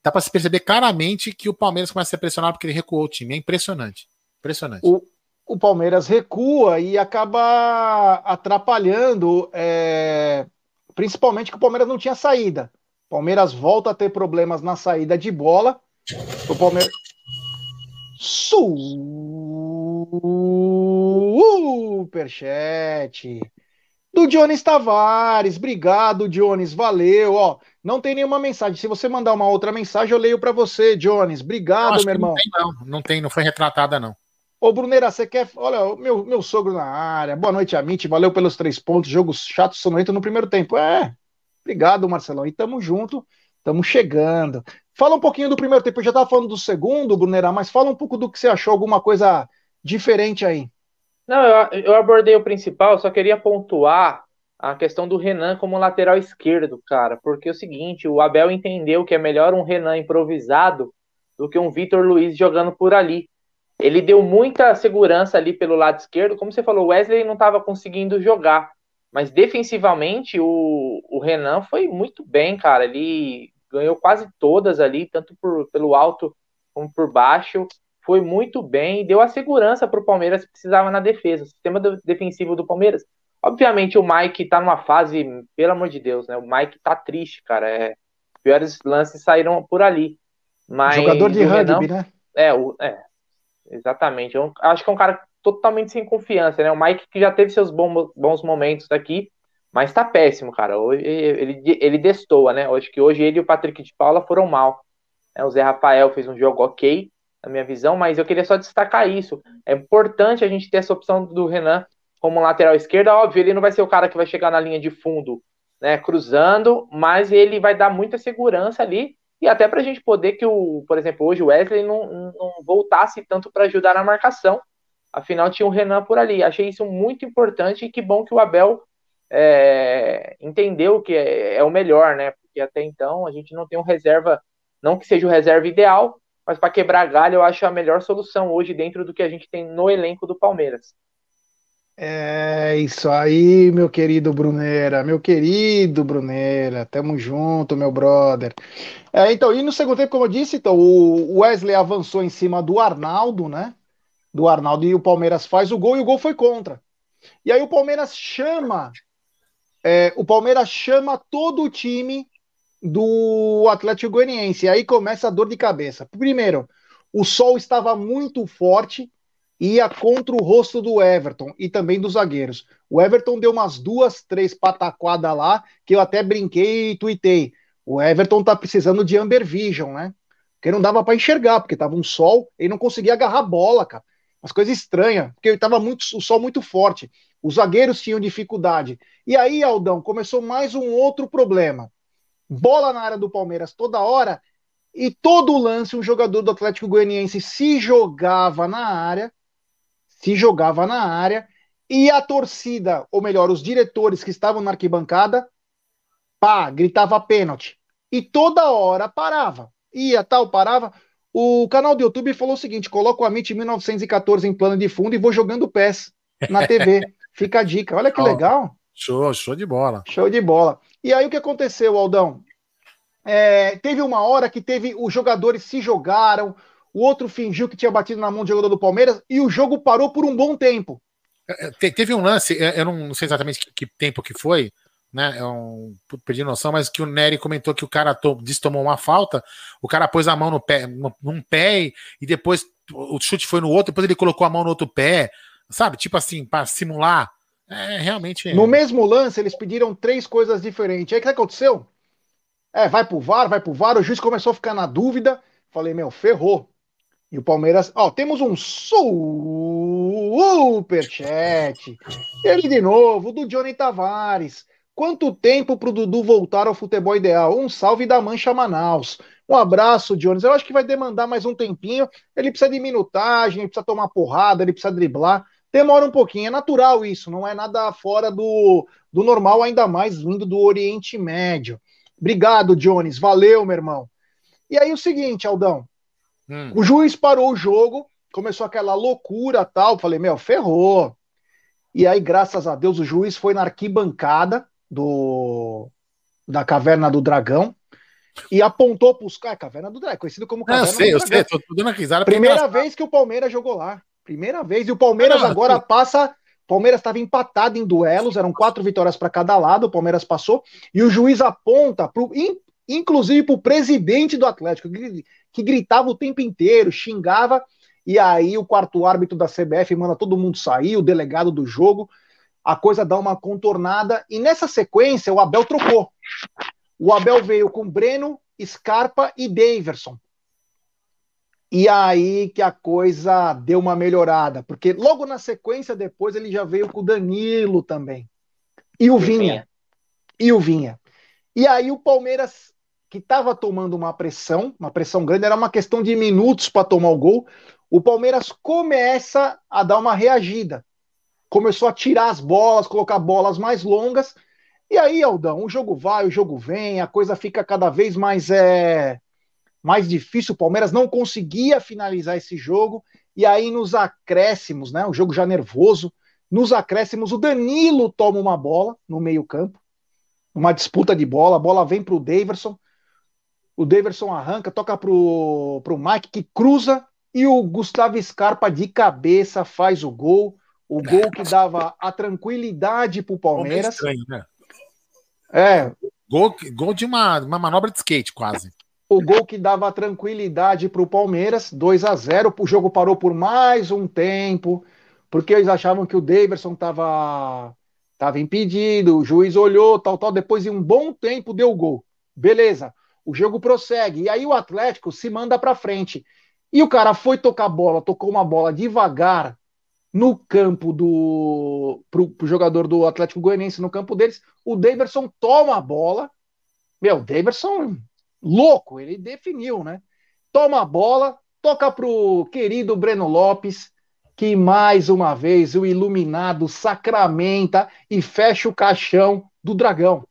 dá para se perceber claramente que o Palmeiras começa a ser pressionado porque ele recuou o time. É impressionante. Impressionante. O, o Palmeiras recua e acaba atrapalhando, é, principalmente que o Palmeiras não tinha saída. O Palmeiras volta a ter problemas na saída de bola. O Palmeiras. Superchat do Jones Tavares. Obrigado, Jones. Valeu. Ó, não tem nenhuma mensagem. Se você mandar uma outra mensagem, eu leio para você, Jones. Obrigado, meu irmão. Não tem, não. Não tem, não foi retratada, não. Ô, Bruneira, você quer. Olha, meu, meu sogro na área. Boa noite, Amit. Valeu pelos três pontos. Jogo chato, sonolento no primeiro tempo. É. Obrigado, Marcelão. E tamo junto, tamo chegando. Fala um pouquinho do primeiro tempo. Eu já tava falando do segundo, Brunera, mas fala um pouco do que você achou, alguma coisa diferente aí. Não, eu, eu abordei o principal, só queria pontuar a questão do Renan como lateral esquerdo, cara, porque é o seguinte, o Abel entendeu que é melhor um Renan improvisado do que um Vitor Luiz jogando por ali. Ele deu muita segurança ali pelo lado esquerdo, como você falou, o Wesley não estava conseguindo jogar, mas defensivamente o, o Renan foi muito bem, cara, ele ganhou quase todas ali, tanto por, pelo alto como por baixo, foi muito bem, deu a segurança para o Palmeiras que precisava na defesa. O sistema defensivo do Palmeiras Obviamente o Mike tá numa fase, pelo amor de Deus, né? O Mike tá triste, cara. É, piores lances saíram por ali. Mas Jogador de rugby, né? É, o, é, exatamente. Eu acho que é um cara totalmente sem confiança, né? O Mike que já teve seus bons, bons momentos aqui, mas tá péssimo, cara. Hoje ele, ele destoa, né? Acho que hoje ele e o Patrick de Paula foram mal. É, o Zé Rafael fez um jogo ok, na minha visão, mas eu queria só destacar isso. É importante a gente ter essa opção do Renan como lateral esquerda, óbvio, ele não vai ser o cara que vai chegar na linha de fundo, né, cruzando, mas ele vai dar muita segurança ali e até para a gente poder que o, por exemplo, hoje o Wesley não, não voltasse tanto para ajudar na marcação. Afinal, tinha o Renan por ali. Achei isso muito importante e que bom que o Abel é, entendeu que é, é, o melhor, né? Porque até então a gente não tem um reserva, não que seja o reserva ideal, mas para quebrar galho eu acho a melhor solução hoje dentro do que a gente tem no elenco do Palmeiras. É isso aí, meu querido Brunera, meu querido Brunera, tamo junto, meu brother. É, então, e no segundo tempo, como eu disse, então, o Wesley avançou em cima do Arnaldo, né? Do Arnaldo e o Palmeiras faz o gol e o gol foi contra. E aí o Palmeiras chama, é, o Palmeiras chama todo o time do Atlético Goianiense. E aí começa a dor de cabeça. Primeiro, o sol estava muito forte ia contra o rosto do Everton e também dos zagueiros. O Everton deu umas duas, três pataquadas lá, que eu até brinquei e tuitei. O Everton tá precisando de Amber Vision, né? Porque não dava para enxergar, porque tava um sol, e não conseguia agarrar a bola, cara. Umas coisas estranhas, porque tava muito, o sol muito forte. Os zagueiros tinham dificuldade. E aí, Aldão, começou mais um outro problema. Bola na área do Palmeiras toda hora, e todo lance um jogador do Atlético Goianiense se jogava na área se jogava na área e a torcida, ou melhor, os diretores que estavam na arquibancada, pá, gritava pênalti. E toda hora parava. Ia tal, parava. O canal do YouTube falou o seguinte: coloca o Amit 1914 em plano de fundo e vou jogando pés na TV. Fica a dica. Olha que legal. Show, show de bola. Show de bola. E aí o que aconteceu, Aldão? É, teve uma hora que teve os jogadores se jogaram, o outro fingiu que tinha batido na mão do jogador do Palmeiras e o jogo parou por um bom tempo. É, é, teve um lance, eu não sei exatamente que, que tempo que foi, né? É um, perdi noção, mas que o Nery comentou que o cara to, disse tomou uma falta, o cara pôs a mão no pé, no, num pé e depois o chute foi no outro, depois ele colocou a mão no outro pé, sabe? Tipo assim, para simular. É realmente. No mesmo lance, eles pediram três coisas diferentes. Aí o que aconteceu? É, vai pro VAR, vai pro VAR, o juiz começou a ficar na dúvida. Falei, meu, ferrou. E o Palmeiras, ó, temos um superchat. Ele de novo, do Johnny Tavares. Quanto tempo pro Dudu voltar ao futebol ideal? Um salve da Mancha Manaus. Um abraço, Jones. Eu acho que vai demandar mais um tempinho. Ele precisa de minutagem, ele precisa tomar porrada, ele precisa driblar. Demora um pouquinho, é natural isso, não é nada fora do, do normal, ainda mais vindo do Oriente Médio. Obrigado, Jones. Valeu, meu irmão. E aí o seguinte, Aldão, Hum. O juiz parou o jogo, começou aquela loucura tal. Falei, meu, ferrou. E aí, graças a Deus, o juiz foi na arquibancada do da Caverna do Dragão e apontou para os caras. Caverna do Dragão, conhecido como Caverna eu sei, do Dragão. Eu sei, tô, dando risada. Primeira vez que o Palmeiras jogou lá. Primeira vez. E o Palmeiras agora passa. Palmeiras estava empatado em duelos, eram quatro vitórias para cada lado, o Palmeiras passou, e o juiz aponta, pro, inclusive para o presidente do Atlético, que gritava o tempo inteiro, xingava, e aí o quarto árbitro da CBF manda todo mundo sair, o delegado do jogo, a coisa dá uma contornada, e nessa sequência o Abel trocou. O Abel veio com Breno, Scarpa e Daverson. E aí que a coisa deu uma melhorada, porque logo na sequência depois ele já veio com o Danilo também. E o Vinha. E o Vinha. E aí o Palmeiras, que estava tomando uma pressão, uma pressão grande, era uma questão de minutos para tomar o gol. O Palmeiras começa a dar uma reagida. Começou a tirar as bolas, colocar bolas mais longas. E aí, Aldão, o jogo vai, o jogo vem, a coisa fica cada vez mais é, mais difícil. O Palmeiras não conseguia finalizar esse jogo. E aí, nos acréscimos, né? O jogo já nervoso. Nos acréscimos, o Danilo toma uma bola no meio-campo, uma disputa de bola. A bola vem para o Daverson. O Daverson arranca, toca para o Mike, que cruza. E o Gustavo Scarpa, de cabeça, faz o gol. O gol que dava a tranquilidade para o Palmeiras. Estranho, né? É. Gol, gol de uma, uma manobra de skate, quase o gol que dava tranquilidade para o Palmeiras, 2 a 0 O jogo parou por mais um tempo, porque eles achavam que o Daverson estava tava impedido, o juiz olhou, tal, tal. Depois de um bom tempo deu o gol. Beleza, o jogo prossegue. E aí o Atlético se manda para frente. E o cara foi tocar bola, tocou uma bola devagar no campo do. Pro, pro jogador do Atlético Goianiense, no campo deles. O Daverson toma a bola. Meu, Daverson louco, ele definiu, né? Toma a bola, toca pro querido Breno Lopes, que mais uma vez o iluminado sacramenta e fecha o caixão do dragão.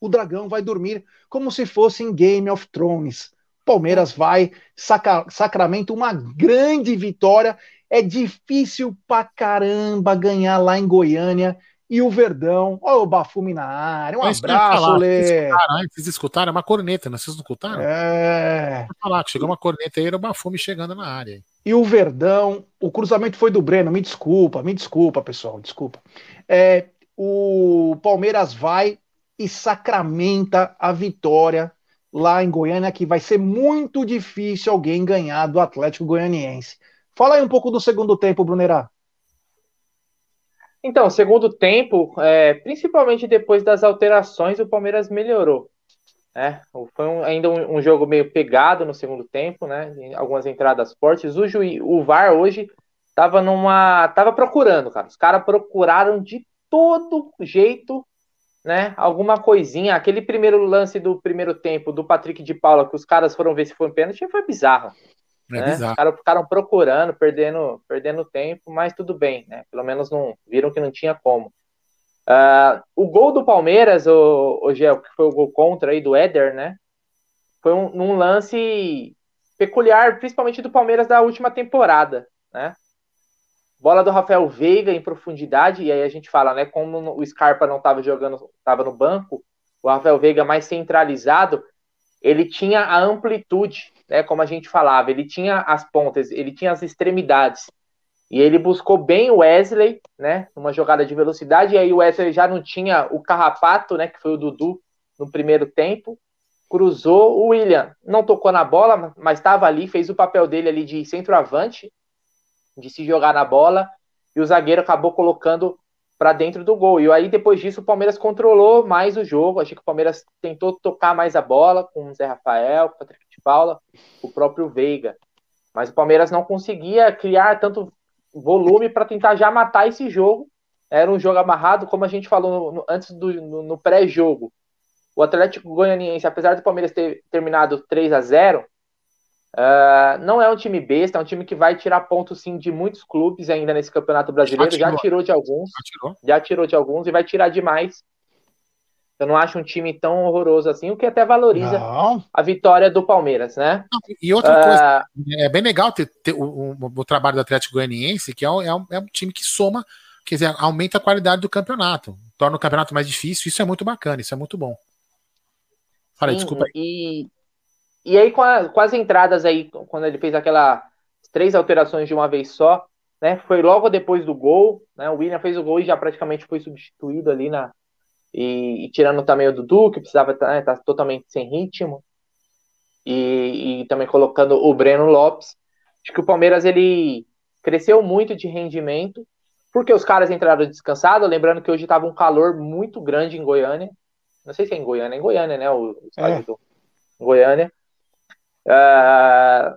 O dragão vai dormir como se fosse em Game of Thrones. Palmeiras vai, saca, sacramenta uma grande vitória. É difícil pra caramba ganhar lá em Goiânia e o Verdão. Olha o Bafume na área. Um abraço, Lê. Vocês escutaram, vocês escutaram? É uma corneta, né? Vocês não escutaram? É. Falar que chegou uma corneta aí, era o Bafume chegando na área. E o Verdão, o cruzamento foi do Breno. Me desculpa, me desculpa, pessoal, desculpa. É, o Palmeiras vai e sacramenta a vitória lá em Goiânia, que vai ser muito difícil alguém ganhar do Atlético Goianiense. Fala aí um pouco do segundo tempo, Brunerá. Então, segundo tempo, é, principalmente depois das alterações, o Palmeiras melhorou. Né? Foi um, ainda um, um, jogo meio pegado no segundo tempo, né? Algumas entradas fortes. O, juiz, o VAR hoje estava numa. tava procurando, cara. Os caras procuraram de todo jeito, né? Alguma coisinha. Aquele primeiro lance do primeiro tempo do Patrick de Paula, que os caras foram ver se foi um pênalti, foi bizarro. É né? Os caras ficaram procurando, perdendo, perdendo tempo, mas tudo bem, né? Pelo menos não viram que não tinha como. Uh, o gol do Palmeiras, o, o Gel, que foi o gol contra aí do Éder, né? Foi um, um lance peculiar, principalmente do Palmeiras da última temporada, né? Bola do Rafael Veiga em profundidade, e aí a gente fala, né? Como o Scarpa não estava jogando, estava no banco, o Rafael Veiga mais centralizado, ele tinha a amplitude né, como a gente falava, ele tinha as pontas, ele tinha as extremidades. E ele buscou bem o Wesley, né, numa jogada de velocidade, e aí o Wesley já não tinha o carrapato, né, que foi o Dudu no primeiro tempo. Cruzou o William, não tocou na bola, mas estava ali, fez o papel dele ali de centroavante, de se jogar na bola, e o zagueiro acabou colocando para dentro do gol. E aí, depois disso, o Palmeiras controlou mais o jogo. Achei que o Palmeiras tentou tocar mais a bola com o Zé Rafael, com o Patrick de Paula, o próprio Veiga. Mas o Palmeiras não conseguia criar tanto volume para tentar já matar esse jogo. Era um jogo amarrado, como a gente falou no, antes do no, no pré-jogo. O Atlético Goianiense, apesar do Palmeiras ter terminado 3 a 0 Uh, não é um time besta, é um time que vai tirar pontos sim de muitos clubes ainda nesse campeonato brasileiro. Já tirou, já tirou de alguns, já tirou. já tirou. de alguns e vai tirar demais. Eu não acho um time tão horroroso assim, o que até valoriza não. a vitória do Palmeiras, né? E outra uh, coisa, é bem legal ter, ter o, o, o, trabalho do Atlético Goianiense, que é um, é, um, é um time que soma, quer dizer, aumenta a qualidade do campeonato, torna o campeonato mais difícil. Isso é muito bacana, isso é muito bom. Falei, desculpa aí. E, e aí, com, a, com, as entradas aí, quando ele fez aquelas três alterações de uma vez só, né? Foi logo depois do gol, né? O William fez o gol e já praticamente foi substituído ali na. E, e tirando também o Dudu, que precisava estar né, tá totalmente sem ritmo. E, e, também colocando o Breno Lopes. Acho que o Palmeiras ele cresceu muito de rendimento, porque os caras entraram descansados. Lembrando que hoje estava um calor muito grande em Goiânia. Não sei se é em Goiânia, é em Goiânia, né? O, o estádio é. do Goiânia. Uh,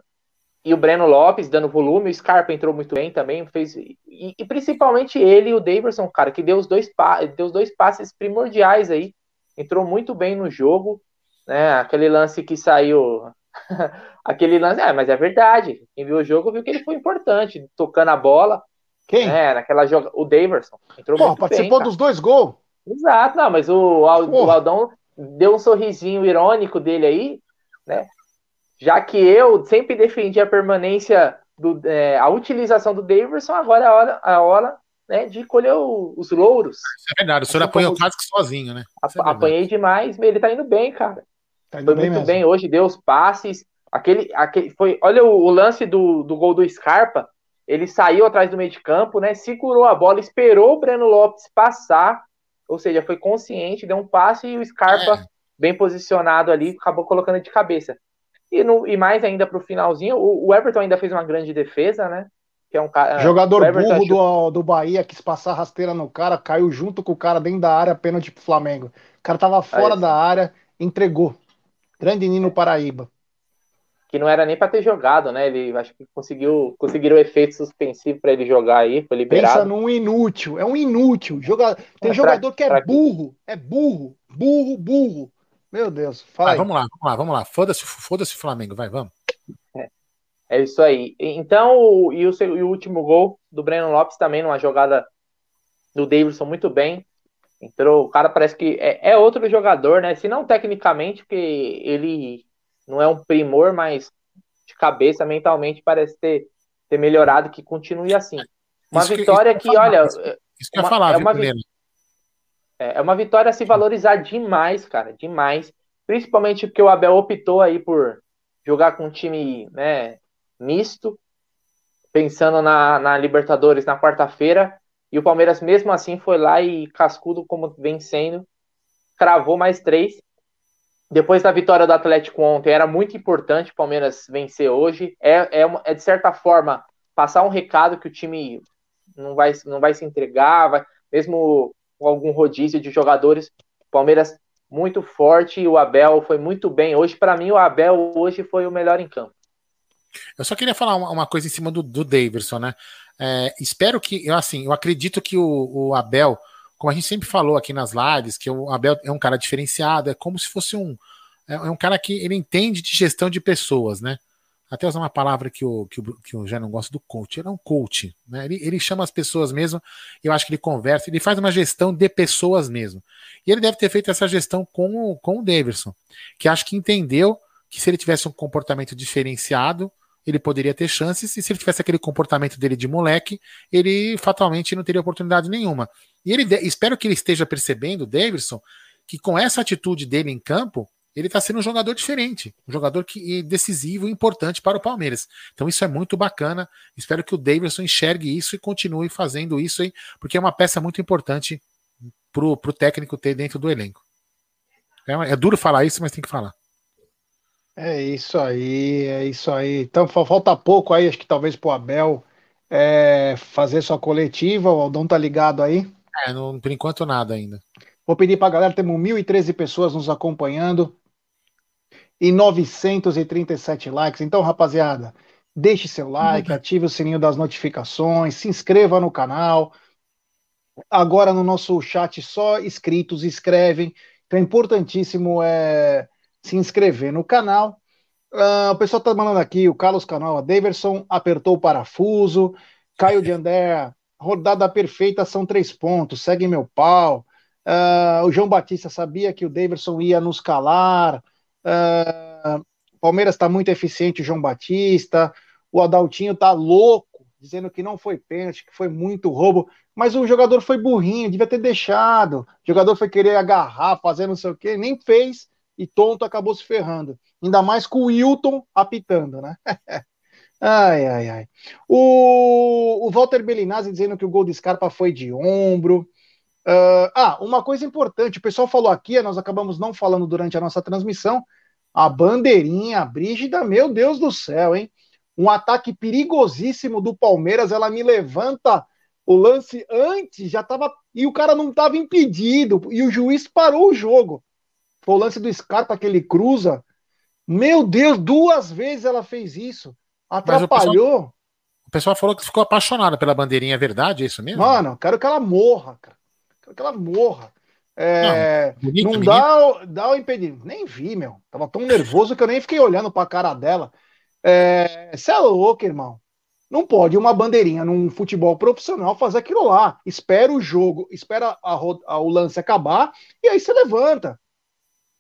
e o Breno Lopes dando volume, o Scarpa entrou muito bem também, fez e, e principalmente ele e o Davidson, cara, que deu os dois deu os dois passes primordiais aí entrou muito bem no jogo, né? Aquele lance que saiu. aquele lance, é, mas é verdade. Quem viu o jogo viu que ele foi importante, tocando a bola. Quem? É, naquela joga... O Daverson. Entrou Pô, participou bem, dos dois gols. Exato, não, mas o, o Aldão deu um sorrisinho irônico dele aí, né? Já que eu sempre defendi a permanência do, é, a utilização do Davidson, agora é a hora, a hora né, de colher o, os louros. Isso é verdade, o senhor assim apanhou como... quase que sozinho, né? É apanhei demais, mas ele tá indo bem, cara. Tá indo foi bem muito mesmo. bem hoje, deu os passes. Aquele, aquele foi, olha o, o, lance do, do gol do Scarpa. Ele saiu atrás do meio de campo, né? Segurou a bola, esperou o Breno Lopes passar, ou seja, foi consciente, deu um passe e o Scarpa, é. bem posicionado ali, acabou colocando de cabeça. E, no, e mais ainda para o finalzinho, o, Everton ainda fez uma grande defesa, né? Que é um cara. Jogador burro do, do Bahia quis passar rasteira no cara, caiu junto com o cara dentro da área, pênalti pro Flamengo. O cara tava fora da área, entregou. Grande Nino Paraíba. Que não era nem para ter jogado, né? Ele acho que conseguiu conseguiram o efeito suspensivo para ele jogar aí, foi liberado. Pensa num inútil, é um inútil. Joga... Tem é, jogador pra, que é burro, é burro, burro, burro. Meu Deus, fala. Ah, vamos lá, vamos lá, vamos lá. Foda-se, foda-se Flamengo, vai, vamos. É, é isso aí. Então, e o, e o último gol do Breno Lopes também, numa jogada do Davidson muito bem. Entrou, o cara parece que é, é, outro jogador, né? Se não tecnicamente, porque ele não é um primor, mas de cabeça, mentalmente, parece ter, ter melhorado, que continue assim. Uma isso vitória que, que olha. Isso que eu ia falar, é uma, viu, é, é uma vitória a se valorizar demais, cara, demais. Principalmente porque o Abel optou aí por jogar com um time né, misto, pensando na, na Libertadores na quarta-feira. E o Palmeiras, mesmo assim, foi lá e cascudo, como vem sendo, cravou mais três. Depois da vitória do Atlético ontem, era muito importante o Palmeiras vencer hoje. É, é, é de certa forma passar um recado que o time não vai, não vai se entregar, vai, mesmo com algum rodízio de jogadores. Palmeiras muito forte e o Abel foi muito bem. Hoje, para mim, o Abel hoje foi o melhor em campo. Eu só queria falar uma, coisa em cima do, do Davidson, né? É, espero que, assim, eu acredito que o, o, Abel, como a gente sempre falou aqui nas lives, que o Abel é um cara diferenciado, é como se fosse um. É, é um cara que ele entende de gestão de pessoas, né? Até usar uma palavra que, o, que, o, que eu já não gosto do coach, ele é um coach, né? Ele, ele chama as pessoas mesmo, eu acho que ele conversa, ele faz uma gestão de pessoas mesmo. E ele deve ter feito essa gestão com com o Davidson, que acho que entendeu que se ele tivesse um comportamento diferenciado, ele poderia ter chances, e se ele tivesse aquele comportamento dele de moleque, ele fatalmente não teria oportunidade nenhuma. E ele espero que ele esteja percebendo, Davidson, que com essa atitude dele em campo, ele está sendo um jogador diferente, um jogador que é decisivo e importante para o Palmeiras. Então isso é muito bacana. Espero que o Davidson enxergue isso e continue fazendo isso aí, porque é uma peça muito importante para o técnico ter dentro do elenco. É, é duro falar isso, mas tem que falar. É isso aí, é isso aí. Então falta pouco aí, acho que talvez para o Abel é, fazer sua coletiva. O Aldão tá ligado aí? É, não, por enquanto nada ainda. Vou pedir para a galera, temos 1.013 pessoas nos acompanhando e 937 likes. Então, rapaziada, deixe seu like, ative o sininho das notificações, se inscreva no canal. Agora no nosso chat só inscritos escrevem. Então é importantíssimo é, se inscrever no canal. Uh, o pessoal tá mandando aqui, o Carlos Canal, a Daverson apertou o parafuso. Caio de André, rodada perfeita são três pontos, segue meu pau. Uh, o João Batista sabia que o Daverson ia nos calar. Uh, Palmeiras está muito eficiente, o João Batista. O Adaltinho tá louco, dizendo que não foi pênalti, que foi muito roubo. Mas o jogador foi burrinho, devia ter deixado. O jogador foi querer agarrar, fazer não sei o quê, nem fez e tonto acabou se ferrando. Ainda mais com o Wilton apitando, né? ai, ai, ai. O, o Walter Bellinazzi dizendo que o gol de Scarpa foi de ombro. Uh, ah, uma coisa importante, o pessoal falou aqui, nós acabamos não falando durante a nossa transmissão, a bandeirinha, a Brígida, meu Deus do céu, hein? Um ataque perigosíssimo do Palmeiras, ela me levanta o lance antes, já tava. E o cara não estava impedido, e o juiz parou o jogo. Foi o lance do Scarpa que ele cruza. Meu Deus, duas vezes ela fez isso. Atrapalhou. O pessoal, o pessoal, falou que ficou apaixonada pela bandeirinha, é verdade? É isso mesmo? Mano, quero que ela morra, cara. Quero que ela morra. É, não, bonito, não dá, dá o impedimento. Nem vi, meu. Tava tão nervoso que eu nem fiquei olhando pra cara dela. Você é, é louco, irmão. Não pode uma bandeirinha num futebol profissional fazer aquilo lá. Espera o jogo, espera a, a, o lance acabar e aí você levanta.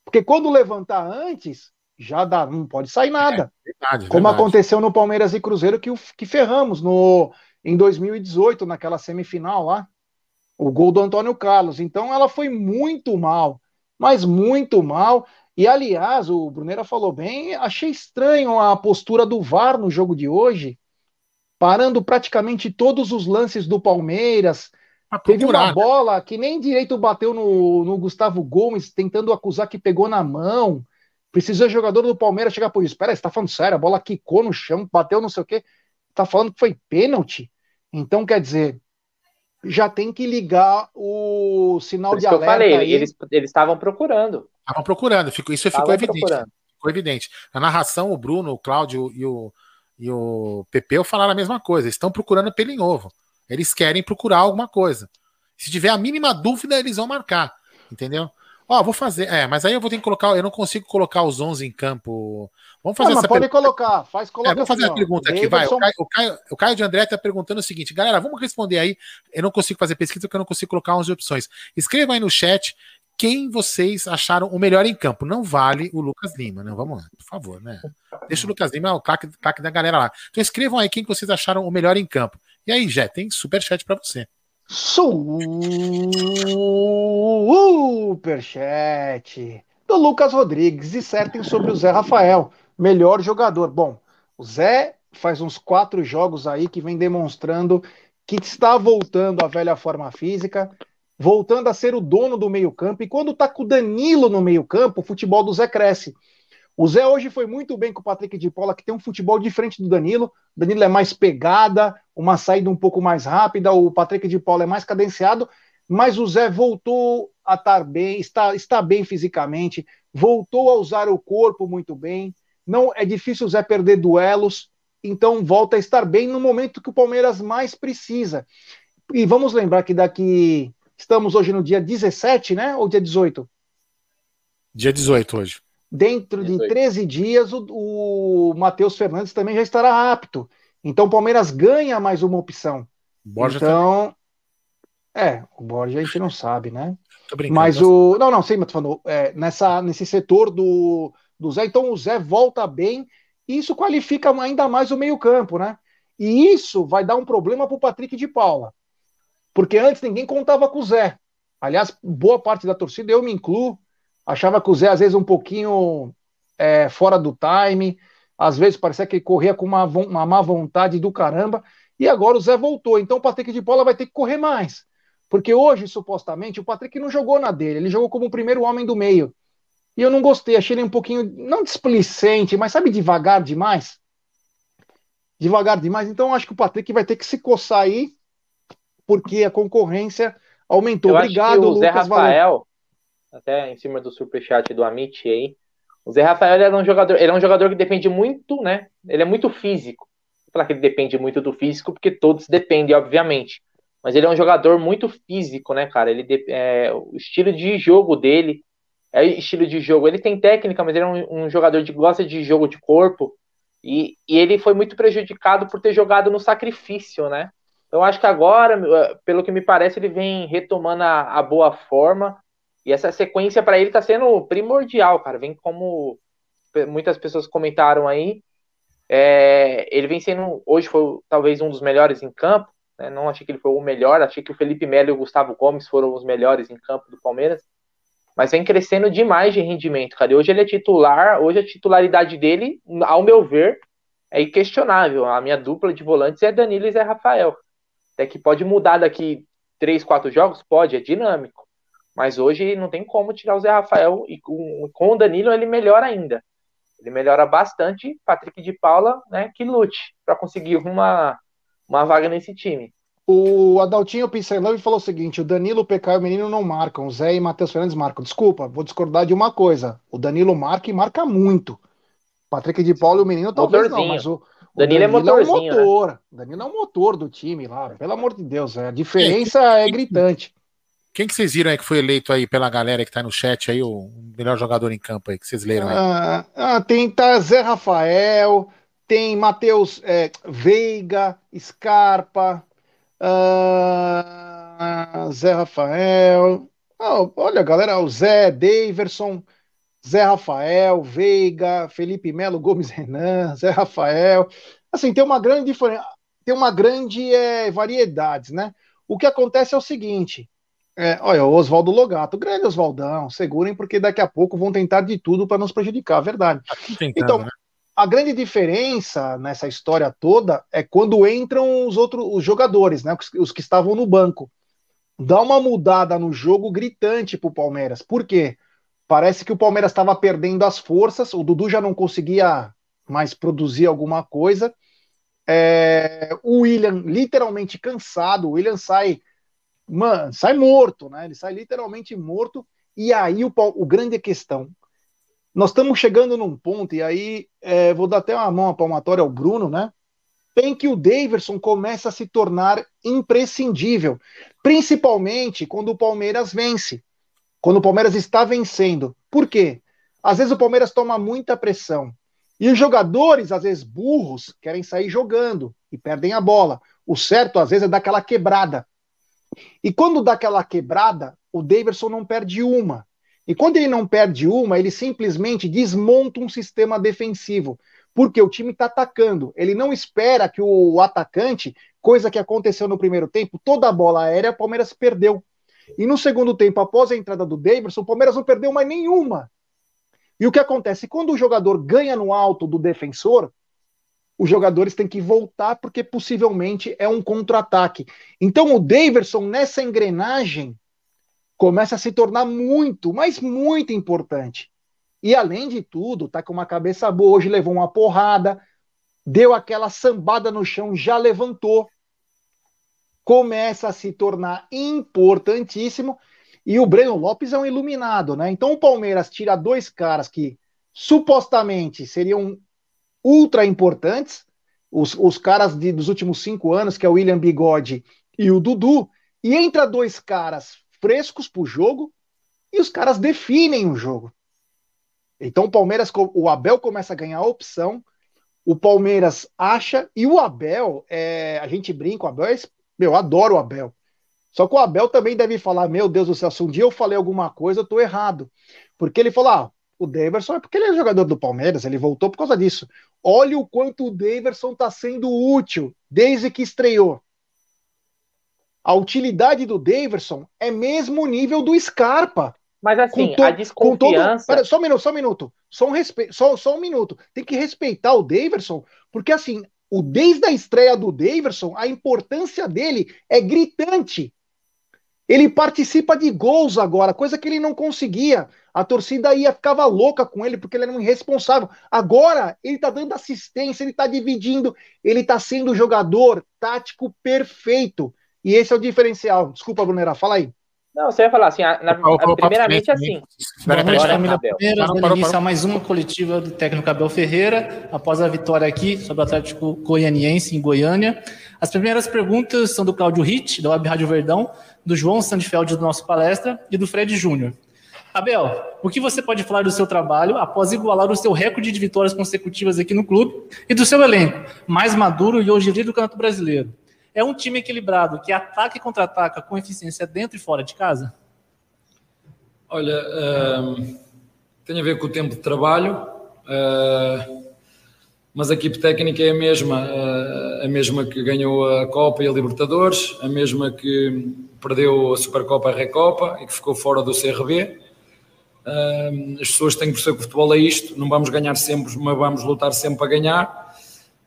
Porque quando levantar antes, já dá, não pode sair nada. É, verdade, Como verdade. aconteceu no Palmeiras e Cruzeiro, que, que ferramos no, em 2018, naquela semifinal lá. O gol do Antônio Carlos. Então ela foi muito mal, mas muito mal. E aliás, o Brunera falou bem, achei estranho a postura do VAR no jogo de hoje, parando praticamente todos os lances do Palmeiras. Teve uma bola que nem direito bateu no, no Gustavo Gomes, tentando acusar que pegou na mão. Precisou o jogador do Palmeiras chegar por isso. Espera, você tá falando sério? A bola quicou no chão, bateu não sei o quê. Tá falando que foi pênalti? Então, quer dizer, já tem que ligar o sinal de alerta. eu falei, aí. eles estavam procurando. Estavam procurando, ficou, isso ficou evidente. Procurando. Ficou evidente. Na narração, o Bruno, o Cláudio e o, e o Pepeu falaram a mesma coisa. Estão procurando pelo em ovo. Eles querem procurar alguma coisa. Se tiver a mínima dúvida, eles vão marcar. Entendeu? Ó, vou fazer. É, mas aí eu vou ter que colocar. Eu não consigo colocar os 11 em campo. Vamos fazer não, essa pode colocar, faz colocar. É, vamos fazer assim, a pergunta aqui, vai. O Caio, o, Caio, o Caio de André está perguntando o seguinte, galera, vamos responder aí. Eu não consigo fazer pesquisa porque eu não consigo colocar 11 opções. Escreva aí no chat quem vocês acharam o melhor em campo. Não vale o Lucas Lima, né? Vamos lá, por favor, né? Deixa o Lucas Lima, o craque, craque da galera lá. Então escrevam aí quem vocês acharam o melhor em campo. E aí, Jé, tem super chat para você. Superchat do Lucas Rodrigues. Dissertem sobre o Zé Rafael, melhor jogador. Bom, o Zé faz uns quatro jogos aí que vem demonstrando que está voltando à velha forma física, voltando a ser o dono do meio-campo. E quando tá com o Danilo no meio-campo, o futebol do Zé cresce. O Zé hoje foi muito bem com o Patrick de Paula, que tem um futebol diferente do Danilo. O Danilo é mais pegada, uma saída um pouco mais rápida. O Patrick de Paula é mais cadenciado. Mas o Zé voltou a estar bem, está, está bem fisicamente, voltou a usar o corpo muito bem. Não é difícil o Zé perder duelos, então volta a estar bem no momento que o Palmeiras mais precisa. E vamos lembrar que daqui estamos hoje no dia 17, né? Ou dia 18? Dia 18 hoje. Dentro de 13 dias, o, o Matheus Fernandes também já estará apto. Então o Palmeiras ganha mais uma opção. Borja então, também. é, o Borja a gente não sabe, né? Mas o. Não, não, sim, mas falando, é, nessa, nesse setor do, do Zé, então o Zé volta bem, e isso qualifica ainda mais o meio-campo, né? E isso vai dar um problema para o Patrick de Paula. Porque antes ninguém contava com o Zé. Aliás, boa parte da torcida, eu me incluo, Achava que o Zé, às vezes, um pouquinho é, fora do time. Às vezes parecia que corria com uma, uma má vontade do caramba. E agora o Zé voltou. Então o Patrick de Bola vai ter que correr mais. Porque hoje, supostamente, o Patrick não jogou na dele. Ele jogou como o primeiro homem do meio. E eu não gostei. Achei ele um pouquinho, não displicente, mas sabe, devagar demais. Devagar demais. Então acho que o Patrick vai ter que se coçar aí. Porque a concorrência aumentou. Eu Obrigado, o Lucas Zé Rafael, até em cima do superchat do Amit aí. O Zé Rafael era um jogador, ele é um jogador que depende muito, né? Ele é muito físico. Vou falar que ele depende muito do físico, porque todos dependem, obviamente. Mas ele é um jogador muito físico, né, cara? Ele é, o estilo de jogo dele é estilo de jogo. Ele tem técnica, mas ele é um, um jogador que gosta de jogo de corpo. E, e, ele foi muito prejudicado por ter jogado no sacrifício, né? Eu acho que agora, pelo que me parece, ele vem retomando a, a boa forma. E essa sequência para ele está sendo primordial, cara. Vem como muitas pessoas comentaram aí. É, ele vem sendo, hoje foi talvez um dos melhores em campo. Né? Não achei que ele foi o melhor, achei que o Felipe Melo e o Gustavo Gomes foram os melhores em campo do Palmeiras. Mas vem crescendo demais de rendimento, cara. E hoje ele é titular, hoje a titularidade dele, ao meu ver, é inquestionável. A minha dupla de volantes é Danilo e Zé Rafael. Até que pode mudar daqui três, quatro jogos? Pode, é dinâmico. Mas hoje não tem como tirar o Zé Rafael e com, com o Danilo ele melhora ainda. Ele melhora bastante. Patrick de Paula, né, que lute para conseguir uma, uma vaga nesse time. O Adaltinho pincelou e falou o seguinte: o Danilo, o PK e o menino não marcam, o Zé e Matheus Fernandes marcam. Desculpa, vou discordar de uma coisa. O Danilo marca e marca muito. Patrick de Paula e o menino talvez motorzinho. não, mas o, o Danilo, é Danilo, é motorzinho. É um motor. Né? Danilo é o motor do time lá, pelo amor de Deus. É, a diferença é gritante. Quem que vocês viram aí que foi eleito aí pela galera que tá no chat aí, o melhor jogador em campo aí, que vocês leram aí? Ah, ah, tem tá Zé Rafael, tem Matheus é, Veiga, Scarpa, ah, Zé Rafael. Ah, olha, galera, o Zé, Daverson, Zé Rafael, Veiga, Felipe Melo, Gomes Renan, Zé Rafael. Assim, tem uma grande diferença, tem uma grande é, variedade, né? O que acontece é o seguinte: é, olha, o Oswaldo Logato, grande Oswaldão, segurem, porque daqui a pouco vão tentar de tudo para nos prejudicar, verdade. Tá tentando, então, né? A grande diferença nessa história toda é quando entram os outros os jogadores, né? Os, os que estavam no banco. Dá uma mudada no jogo gritante para o Palmeiras. Por quê? Parece que o Palmeiras estava perdendo as forças, o Dudu já não conseguia mais produzir alguma coisa. É, o William literalmente cansado, o William sai, mano, sai morto, né? Ele sai literalmente morto. E aí o, o grande questão, nós estamos chegando num ponto, e aí é, vou dar até uma mão palmatória ao Bruno, né? Tem que o Daverson começa a se tornar imprescindível, principalmente quando o Palmeiras vence quando o Palmeiras está vencendo. Por quê? Às vezes o Palmeiras toma muita pressão. E os jogadores, às vezes burros, querem sair jogando e perdem a bola. O certo, às vezes, é dar aquela quebrada. E quando dá aquela quebrada, o Daverson não perde uma. E quando ele não perde uma, ele simplesmente desmonta um sistema defensivo. Porque o time está atacando. Ele não espera que o atacante, coisa que aconteceu no primeiro tempo, toda a bola aérea, o Palmeiras perdeu. E no segundo tempo, após a entrada do Davidson, o Palmeiras não perdeu mais nenhuma. E o que acontece? Quando o jogador ganha no alto do defensor, os jogadores têm que voltar porque possivelmente é um contra-ataque. Então o Daverson, nessa engrenagem, começa a se tornar muito, mas muito importante. E além de tudo, tá com uma cabeça boa, hoje levou uma porrada, deu aquela sambada no chão, já levantou começa a se tornar importantíssimo. E o Breno Lopes é um iluminado, né? Então o Palmeiras tira dois caras que supostamente seriam ultra importantes, os, os caras de, dos últimos cinco anos, que é o William Bigode e o Dudu, e entra dois caras frescos para o jogo e os caras definem o jogo. Então o Palmeiras, o Abel começa a ganhar opção, o Palmeiras acha, e o Abel, é, a gente brinca, o Abel é meu, adoro o Abel. Só que o Abel também deve falar: Meu Deus do céu, se um dia eu falei alguma coisa, eu tô errado. Porque ele falou: Ah, o Daverson é porque ele é jogador do Palmeiras, ele voltou por causa disso. Olha o quanto o Daverson está sendo útil desde que estreou. A utilidade do Daverson é mesmo o nível do Scarpa. Mas assim, to, a desconfiança. Todo... Pera, só um minuto, só um minuto. Só um, respe... só, só um minuto. Tem que respeitar o Daverson, porque assim, o desde a estreia do Daverson, a importância dele é gritante. Ele participa de gols agora, coisa que ele não conseguia. A torcida ia ficava louca com ele porque ele era um irresponsável. Agora ele está dando assistência, ele está dividindo, ele está sendo o jogador tático perfeito. E esse é o diferencial. Desculpa, Brunera, fala aí. Não, você ia falar assim, a, na, a, primeiramente assim. Boa noite, família Palmeiras, dando início a mais uma coletiva do técnico Abel Ferreira, após a vitória aqui sobre o Atlético Goianiense em Goiânia. As primeiras perguntas são do Cláudio Ritt, da Web Rádio Verdão, do João Sandfeld, do nosso palestra, e do Fred Júnior. Abel, o que você pode falar do seu trabalho após igualar o seu recorde de vitórias consecutivas aqui no clube e do seu elenco, mais maduro e hoje líder do Campeonato Brasileiro? É um time equilibrado que ataca e contra-ataca com eficiência dentro e fora de casa? Olha, uh, tem a ver com o tempo de trabalho, uh, mas a equipe técnica é a mesma, uh, a mesma que ganhou a Copa e a Libertadores, a mesma que perdeu a Supercopa e a Recopa e que ficou fora do CRB. as pessoas têm que perceber que o futebol é isto, não vamos ganhar sempre, mas vamos lutar sempre para ganhar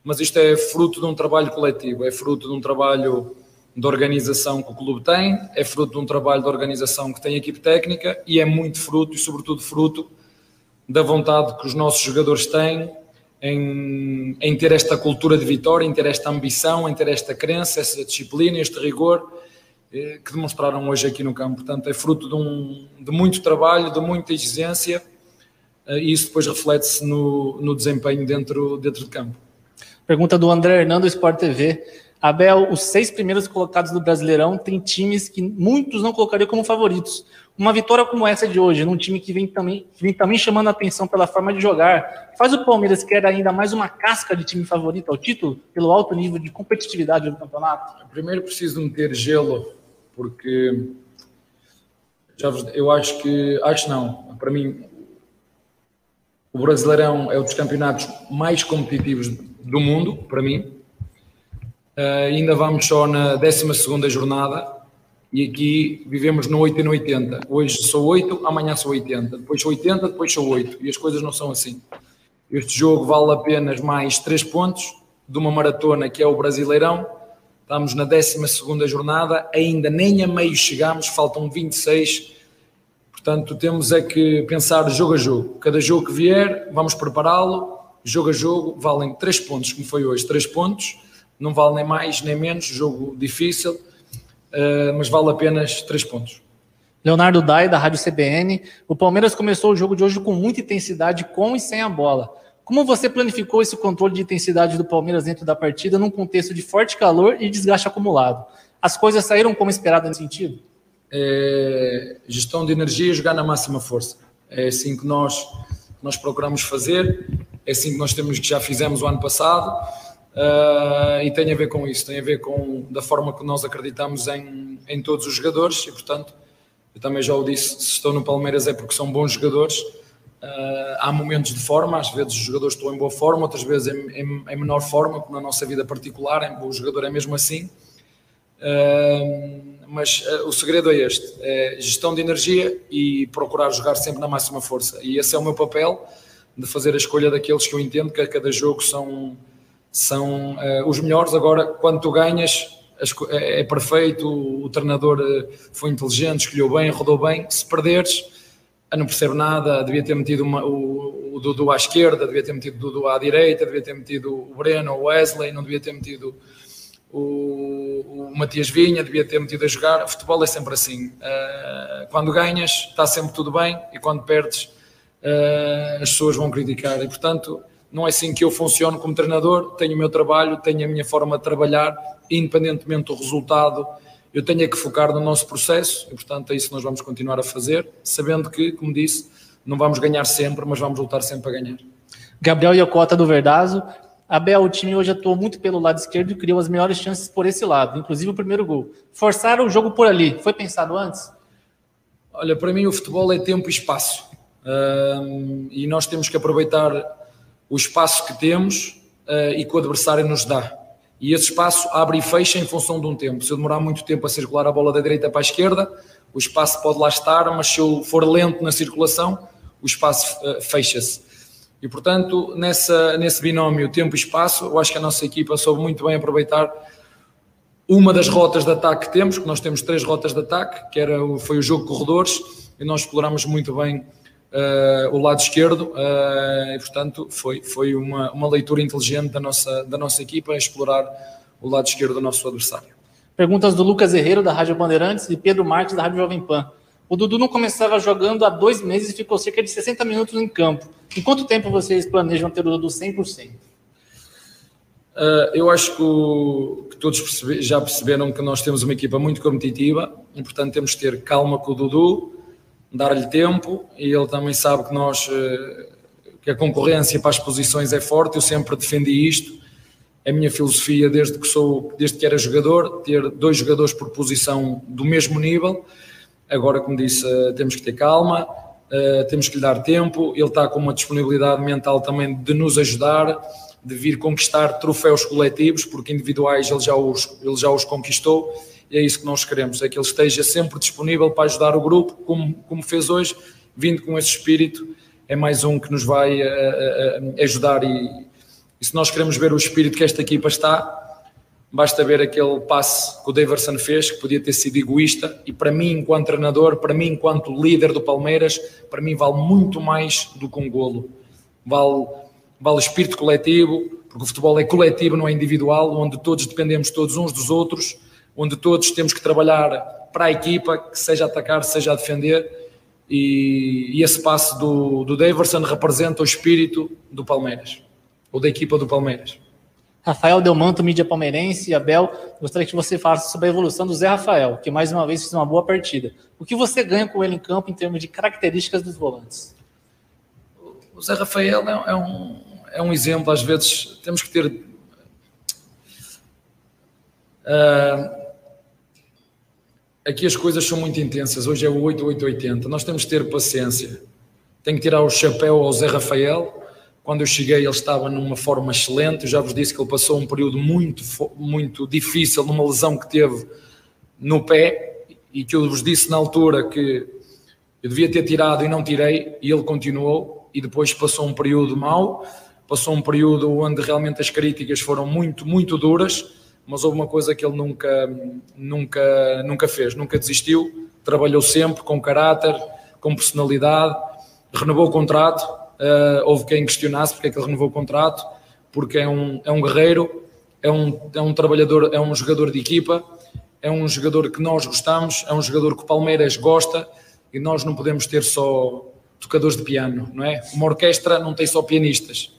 mas isto é fruto de um trabalho coletivo, é fruto de um trabalho de organização que o clube tem, é fruto de um trabalho de organização que tem a equipe técnica e é muito fruto e, sobretudo, fruto da vontade que os nossos jogadores têm em, em ter esta cultura de vitória, em ter esta ambição, em ter esta crença, essa disciplina, este rigor eh, que demonstraram hoje aqui no campo. Portanto, é fruto de, um, de muito trabalho, de muita exigência eh, e isso depois reflete-se no, no desempenho dentro, dentro de campo. Pergunta do André Hernando, Sport TV. Abel, os seis primeiros colocados do Brasileirão têm times que muitos não colocariam como favoritos. Uma vitória como essa de hoje, num time que vem também, que vem também chamando a atenção pela forma de jogar, faz o Palmeiras querer ainda mais uma casca de time favorito ao título, pelo alto nível de competitividade do campeonato? Primeiro preciso meter gelo, porque já eu acho que, acho não, para mim, o Brasileirão é um dos campeonatos mais competitivos do mundo, para mim, Uh, ainda vamos só na 12 jornada e aqui vivemos no 8 e no 80. Hoje sou 8, amanhã sou 80. Depois sou 80, depois sou 8. E as coisas não são assim. Este jogo vale apenas mais 3 pontos de uma maratona que é o Brasileirão. Estamos na 12 jornada, ainda nem a meio chegamos, faltam 26. Portanto, temos é que pensar jogo a jogo. Cada jogo que vier, vamos prepará-lo. Jogo a jogo, valem 3 pontos, como foi hoje. 3 pontos não vale nem mais nem menos, jogo difícil, uh, mas vale apenas três pontos. Leonardo Dai, da Rádio CBN. O Palmeiras começou o jogo de hoje com muita intensidade, com e sem a bola. Como você planificou esse controle de intensidade do Palmeiras dentro da partida num contexto de forte calor e desgaste acumulado? As coisas saíram como esperado nesse sentido? É, gestão de energia e jogar na máxima força. É assim que nós, nós procuramos fazer, é assim que nós temos que já fizemos o ano passado Uh, e tem a ver com isso, tem a ver com da forma que nós acreditamos em, em todos os jogadores e, portanto, eu também já o disse, se estou no Palmeiras é porque são bons jogadores. Uh, há momentos de forma, às vezes os jogadores estão em boa forma, outras vezes em, em, em menor forma, como na nossa vida particular, o jogador é mesmo assim. Uh, mas o segredo é este: é gestão de energia e procurar jogar sempre na máxima força. E esse é o meu papel, de fazer a escolha daqueles que eu entendo que a cada jogo são são uh, os melhores. Agora, quando tu ganhas, é, é perfeito, o, o treinador uh, foi inteligente, escolheu bem, rodou bem. Se perderes, não percebe nada, devia ter metido uma, o, o, Dudu à esquerda, devia ter metido o Dudu à direita, devia ter metido o Breno, o Wesley, não devia ter metido o, o Matias Vinha, devia ter metido a jogar. Futebol é sempre assim. Uh, quando ganhas, está sempre tudo bem, e quando perdes, uh, as pessoas vão criticar. E portanto, não é assim que eu funciono como treinador, tenho o meu trabalho, tenho a minha forma de trabalhar, independentemente do resultado, eu tenho que focar no nosso processo e, portanto, é isso que nós vamos continuar a fazer, sabendo que, como disse, não vamos ganhar sempre, mas vamos lutar sempre a ganhar. Gabriel Iocota do Verdazo. Abel, o time hoje atuou muito pelo lado esquerdo e criou as melhores chances por esse lado, inclusive o primeiro gol. Forçaram o jogo por ali. Foi pensado antes? Olha, para mim o futebol é tempo e espaço. Um, e nós temos que aproveitar o espaço que temos uh, e que o adversário nos dá. E esse espaço abre e fecha em função de um tempo. Se eu demorar muito tempo a circular a bola da direita para a esquerda, o espaço pode lá estar, mas se eu for lento na circulação, o espaço uh, fecha-se. E, portanto, nessa, nesse binómio tempo e espaço, eu acho que a nossa equipa soube muito bem aproveitar uma das rotas de ataque que temos, que nós temos três rotas de ataque, que era, foi o jogo corredores, e nós exploramos muito bem uh, o lado esquerdo uh, e, portanto, foi, foi uma, uma leitura inteligente da nossa, da nossa equipa explorar o lado esquerdo do nosso adversário. Perguntas do Lucas Herreiro, da Rádio Bandeirantes, e Pedro Marques, da Rádio Jovem Pan. O Dudu não começava jogando há dois meses e ficou cerca de 60 minutos em campo. Em quanto tempo vocês planejam ter o Dudu 100%? Uh, eu acho que, o, que todos percebe, já perceberam que nós temos uma equipa muito competitiva e, portanto, temos que ter calma com o Dudu, dar-lhe tempo e ele também sabe que nós eh, que a concorrência para as posições é forte, eu sempre defendi isto. É a minha filosofia desde que sou, desde que era jogador, ter dois jogadores por posição do mesmo nível. Agora, como disse, eh, temos que ter calma, eh, temos que lhe dar tempo. Ele está com uma disponibilidade mental também de nos ajudar, de vir conquistar troféus coletivos, porque individuais ele já os, ele já os conquistou e é isso que nós queremos, é que ele esteja sempre disponível para ajudar o grupo, como, como fez hoje, vindo com esse espírito, é mais um que nos vai uh, uh, ajudar e, e, se nós queremos ver o espírito que esta equipa está, basta ver aquele passe que o Daverson fez, que podia ter sido egoísta, e para mim, enquanto treinador, para mim, enquanto líder do Palmeiras, para mim vale muito mais do que um golo. Vale, vale espírito coletivo, porque o futebol é coletivo, não é individual, onde todos dependemos todos uns dos outros, onde todos temos que trabalhar para a equipa, que seja atacar, seja defender, e, e esse passo do, do Daverson representa o espírito do Palmeiras, ou da equipa do Palmeiras. Rafael Delmanto, mídia palmeirense, Abel, gostaria que você falasse sobre a evolução do Zé Rafael, que mais uma vez fez uma boa partida. O que você ganha com ele em campo em termos de características dos volantes? O Zé Rafael é, é um, é um exemplo, às vezes temos que ter. Uh, aqui as coisas são muito intensas. Hoje é o 8880. Nós temos que ter paciência. Tenho que tirar o chapéu ao Zé Rafael quando eu cheguei, ele estava numa forma excelente. Eu já vos disse que ele passou um período muito, muito difícil numa lesão que teve no pé e que eu vos disse na altura que eu devia ter tirado e não tirei, e ele continuou. E depois passou um período mau, passou um período onde realmente as críticas foram muito, muito duras. Mas houve uma coisa que ele nunca, nunca, nunca fez, nunca desistiu. Trabalhou sempre com caráter, com personalidade, renovou o contrato Uh, houve quem questionasse porque é que ele renovou o contrato, porque é um, é um guerreiro, é um, é um trabalhador, é um jogador de equipa, é um jogador que nós gostamos, é um jogador que o Palmeiras gosta e nós não podemos ter só tocadores de piano, não é? Uma orquestra não tem só pianistas,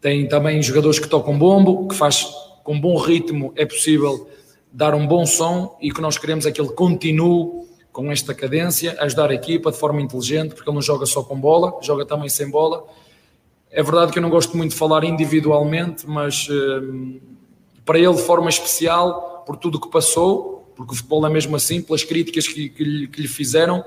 tem também jogadores que tocam bombo, que faz com bom ritmo é possível dar um bom som e o que nós queremos é que ele continue com esta cadência, ajudar a equipa de forma inteligente, porque ele não joga só com bola, joga também sem bola. É verdade que eu não gosto muito de falar individualmente, mas uh, para ele de forma especial, por tudo o que passou, porque o futebol é mesmo assim, pelas críticas que, que, lhe, que lhe, fizeram, uh,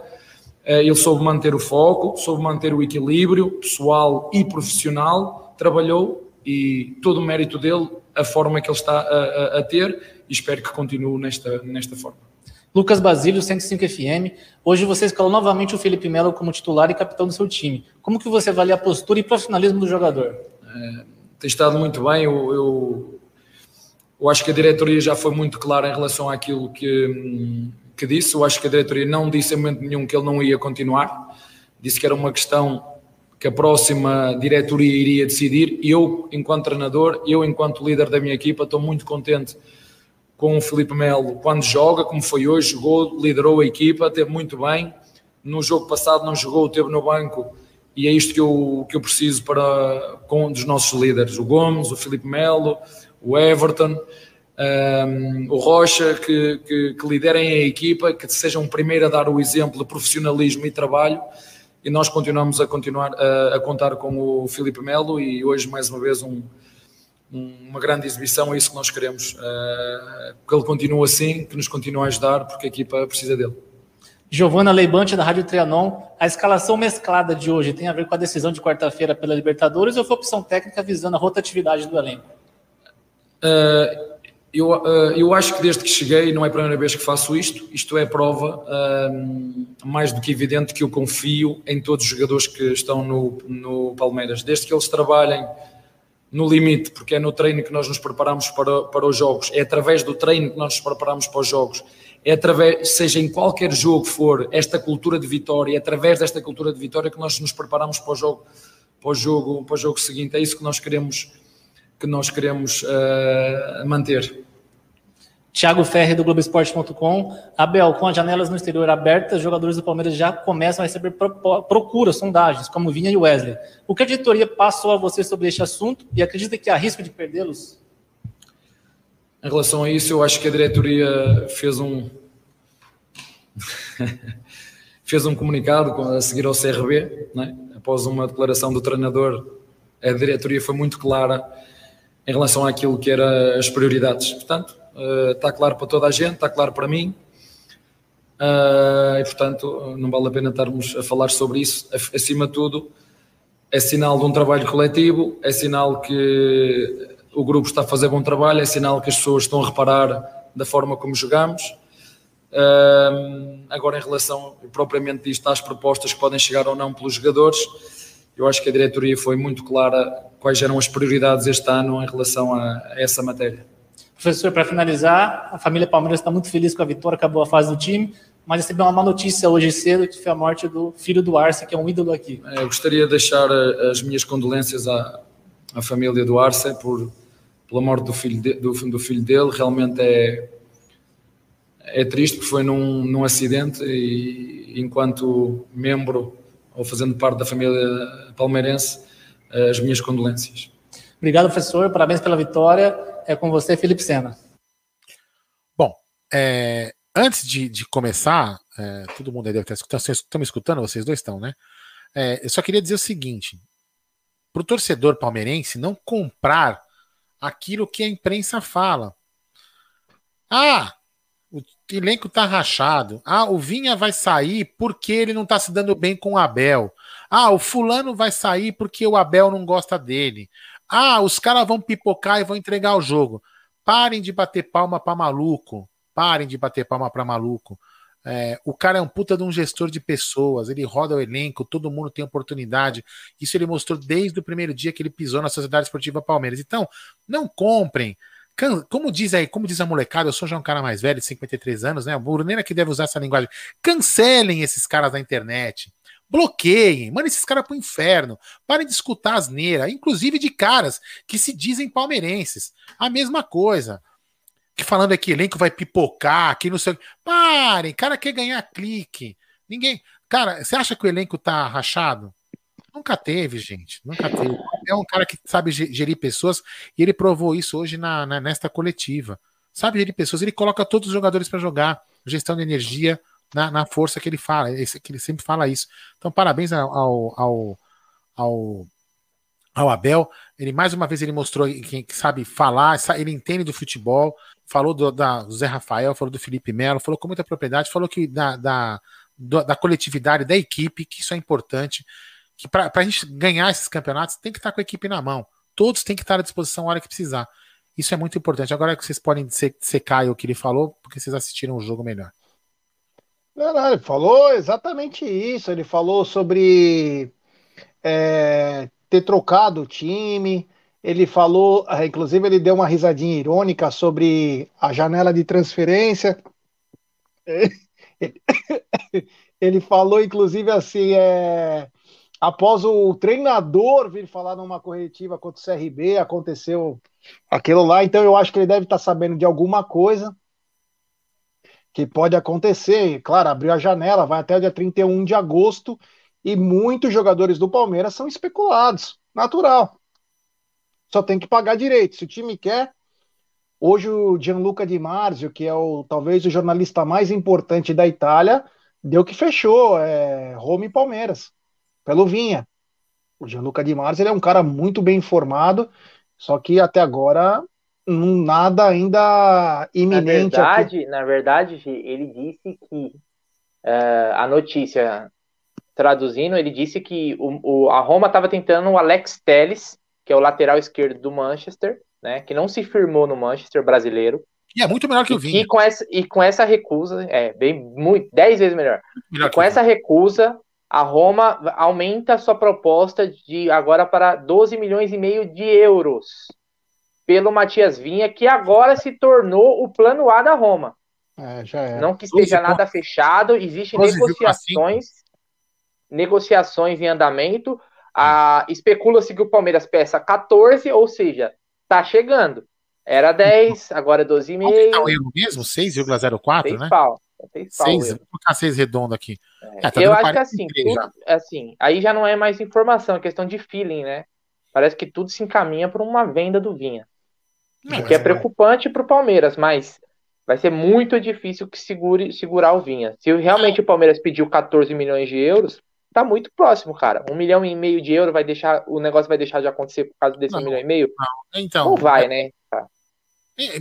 ele soube manter o foco, soube manter o equilíbrio pessoal e profissional, trabalhou e todo o mérito dele, a forma que ele está a, a, a ter, e espero que continue nesta, nesta forma. Lucas Basílio, 105 FM. Hoje você escalou novamente o Felipe Melo como titular e capitão do seu time. Como que você avalia a postura e profissionalismo do jogador? É, tem estado muito bem. Eu, eu, eu, acho que a diretoria já foi muito clara em relação àquilo que, que disse. Eu acho que a diretoria não disse em momento nenhum que ele não ia continuar. Disse que era uma questão que a próxima diretoria iria decidir. E eu, enquanto treinador, eu, enquanto líder da minha equipa, estou muito contente com o Felipe Melo quando joga, como foi hoje, jogou, liderou a equipa, teve muito bem. No jogo passado não jogou, teve no banco e é isto que eu, que eu preciso para com um dos nossos líderes, o Gomes, o Felipe Melo, o Everton, um, o Rocha, que, que, que, liderem a equipa, que sejam primeiro a dar o exemplo de profissionalismo e trabalho. E nós continuamos a continuar a, a contar com o Felipe Melo e hoje mais uma vez um, uma grande exibição, é isso que nós queremos. Uh, que ele continue assim, que nos continue a ajudar, porque a equipa precisa dele. Giovana Leibante, da Rádio Trianon. A escalação mesclada de hoje tem a ver com a decisão de quarta-feira pela Libertadores ou foi opção técnica visando a rotatividade do elenco? Uh, eu, uh, eu acho que desde que cheguei, não é a primeira vez que faço isto, isto é prova mais do que evidente que eu confio em todos os jogadores que estão no, no Palmeiras. Desde que eles trabalhem no limite, porque é no treino que nós nos preparamos para, para os jogos, é através do treino que nós nos preparamos para os jogos, é através, seja em qualquer jogo for, esta cultura de vitória, é através desta cultura de vitória que nós nos preparamos para o jogo, para o jogo, para o jogo seguinte. É isso que nós queremos, que nós queremos uh, manter. Thiago Ferre, do Globoesporte.com. Abel, com as janelas no exterior abertas, jogadores do Palmeiras já começam a receber procuras, sondagens, como Vinha e Wesley. O que a diretoria passou a você sobre este assunto e acredita que há risco de perdê-los? Em relação a isso, eu acho que a diretoria fez um fez um comunicado a seguir ao CRB, né? após uma declaração do treinador, a diretoria foi muito clara em relação àquilo que eram as prioridades. Portanto, está eh, claro para toda a gente, está claro para mim. Uh, e portanto, não vale a pena estarmos a falar sobre isso. Acima de tudo, é sinal de um trabalho coletivo, é sinal que o grupo está a fazer bom trabalho, é sinal que as pessoas estão a reparar da forma como jogamos. Uh, agora, em relação propriamente disto às propostas que podem chegar ou não pelos jogadores, eu acho que a diretoria foi muito clara quais eram as prioridades este ano em relação a essa matéria. Professor, para finalizar, a família Palmeiras está muito feliz com a vitória, acabou a fase do time, mas recebeu uma má notícia hoje cedo, que foi a morte do filho do Arce, que é um ídolo aqui. É, eu gostaria de deixar eh, as minhas condolências à, à família do Arce por, pela morte do filho, de, do, do, filho dele. Realmente é, é triste, porque foi num, num acidente e enquanto membro ou fazendo parte da família palmeirense, eh, as minhas condolências. Obrigado, professor. Parabéns pela vitória. É com você, Felipe Sena. Bom, é, antes de, de começar, é, todo mundo aí deve estar escutando. Vocês estão me escutando? Vocês dois estão, né? É, eu só queria dizer o seguinte: para o torcedor palmeirense não comprar aquilo que a imprensa fala. Ah, o elenco tá rachado. Ah, o Vinha vai sair porque ele não tá se dando bem com o Abel. Ah, o fulano vai sair porque o Abel não gosta dele. Ah, os caras vão pipocar e vão entregar o jogo. Parem de bater palma para maluco. Parem de bater palma para maluco. É, o cara é um puta de um gestor de pessoas, ele roda o elenco, todo mundo tem oportunidade. Isso ele mostrou desde o primeiro dia que ele pisou na Sociedade Esportiva Palmeiras. Então, não comprem. Como diz aí, como diz a molecada, eu sou já um cara mais velho, de 53 anos, né? O Bruneira que deve usar essa linguagem. Cancelem esses caras da internet. Bloqueiem, mandem esses caras pro inferno. Parem de escutar asneira, inclusive de caras que se dizem palmeirenses. A mesma coisa que falando aqui, elenco vai pipocar, que não sei. Parem, cara quer ganhar clique. Ninguém. Cara, você acha que o elenco tá rachado? Nunca teve, gente. Nunca teve. É um cara que sabe gerir pessoas e ele provou isso hoje na, na nesta coletiva. Sabe gerir pessoas, ele coloca todos os jogadores para jogar, gestão de energia na, na força que ele fala, que ele sempre fala isso. Então, parabéns ao, ao, ao, ao Abel. Ele mais uma vez ele mostrou que, que sabe falar, ele entende do futebol, falou do, da, do Zé Rafael, falou do Felipe Melo, falou com muita propriedade, falou que da, da, da coletividade, da equipe, que isso é importante, que para a gente ganhar esses campeonatos tem que estar com a equipe na mão. Todos têm que estar à disposição na hora que precisar. Isso é muito importante. Agora que vocês podem secar o que ele falou, porque vocês assistiram o jogo melhor. Ele falou exatamente isso. Ele falou sobre é, ter trocado o time, ele falou, ah, inclusive ele deu uma risadinha irônica sobre a janela de transferência. Ele falou, inclusive, assim, é, após o treinador vir falar numa corretiva contra o CRB, aconteceu aquilo lá, então eu acho que ele deve estar sabendo de alguma coisa que pode acontecer. Claro, abriu a janela, vai até o dia 31 de agosto, e muitos jogadores do Palmeiras são especulados, natural só tem que pagar direito. Se o time quer, hoje o Gianluca Di Marzio, que é o talvez o jornalista mais importante da Itália, deu que fechou, é Roma e Palmeiras, pelo Vinha. O Gianluca Di Marzio é um cara muito bem informado, só que até agora nada ainda iminente. Na verdade, aqui. na verdade, ele disse que uh, a notícia traduzindo, ele disse que o, o a Roma estava tentando o Alex Telles que é o lateral esquerdo do Manchester, né, que não se firmou no Manchester brasileiro. E é muito melhor que o Vinha. E com essa, e com essa recusa, é bem muito, 10 vezes melhor. melhor com essa recusa, a Roma aumenta a sua proposta de agora para 12 milhões e meio de euros pelo Matias Vinha, que agora se tornou o plano A da Roma. É, já é. Não que esteja nada fechado, existem negociações, negociações em andamento. Ah, Especula-se que o Palmeiras peça 14, ou seja, tá chegando. Era 10, agora é 12,5. Tá o erro mesmo? 6,04, né? Pau. 6 pau. 6, vou colocar 6 redondo aqui. É, é, tá eu acho que assim, tudo, assim, aí já não é mais informação, é questão de feeling, né? Parece que tudo se encaminha para uma venda do Vinha. É, o que é preocupante para o Palmeiras, mas vai ser muito difícil que segure segurar o Vinha. Se realmente o Palmeiras pediu 14 milhões de euros, tá muito próximo, cara. Um milhão e meio de euro vai deixar, o negócio vai deixar de acontecer por causa desse não, um milhão e meio? Não, então. Não vai, né? Tá.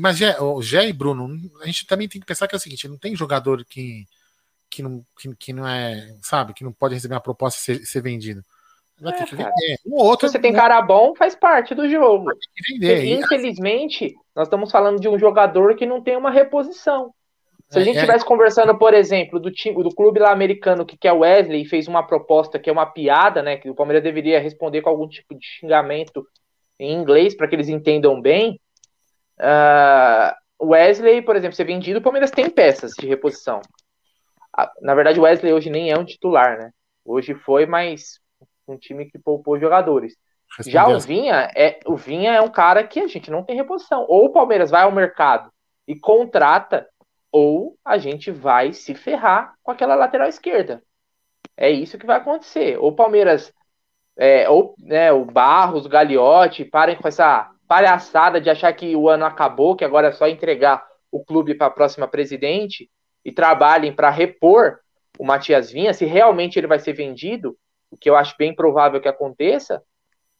Mas Gé, Gé e Bruno, a gente também tem que pensar que é o seguinte: não tem jogador que, que, não, que, que não é, sabe, que não pode receber uma proposta e ser, ser vendido. Vai é, ter que vender. Um outro, Se você tem cara bom, faz parte do jogo. Vender. Infelizmente, nós estamos falando de um jogador que não tem uma reposição. Se a gente estivesse é, é... conversando, por exemplo, do time, do clube lá americano que quer Wesley e fez uma proposta que é uma piada, né? Que o Palmeiras deveria responder com algum tipo de xingamento em inglês para que eles entendam bem. Uh, Wesley, por exemplo, ser vendido, o Palmeiras tem peças de reposição. Na verdade, o Wesley hoje nem é um titular, né? Hoje foi, mas um time que poupou jogadores. Já o Vinha, é, o Vinha é um cara que a gente não tem reposição. Ou o Palmeiras vai ao mercado e contrata ou a gente vai se ferrar com aquela lateral esquerda. É isso que vai acontecer. O Palmeiras é, ou né, o Barros, o Gagliotti, parem com essa palhaçada de achar que o ano acabou, que agora é só entregar o clube para a próxima presidente e trabalhem para repor o Matias Vinha, se realmente ele vai ser vendido, o que eu acho bem provável que aconteça,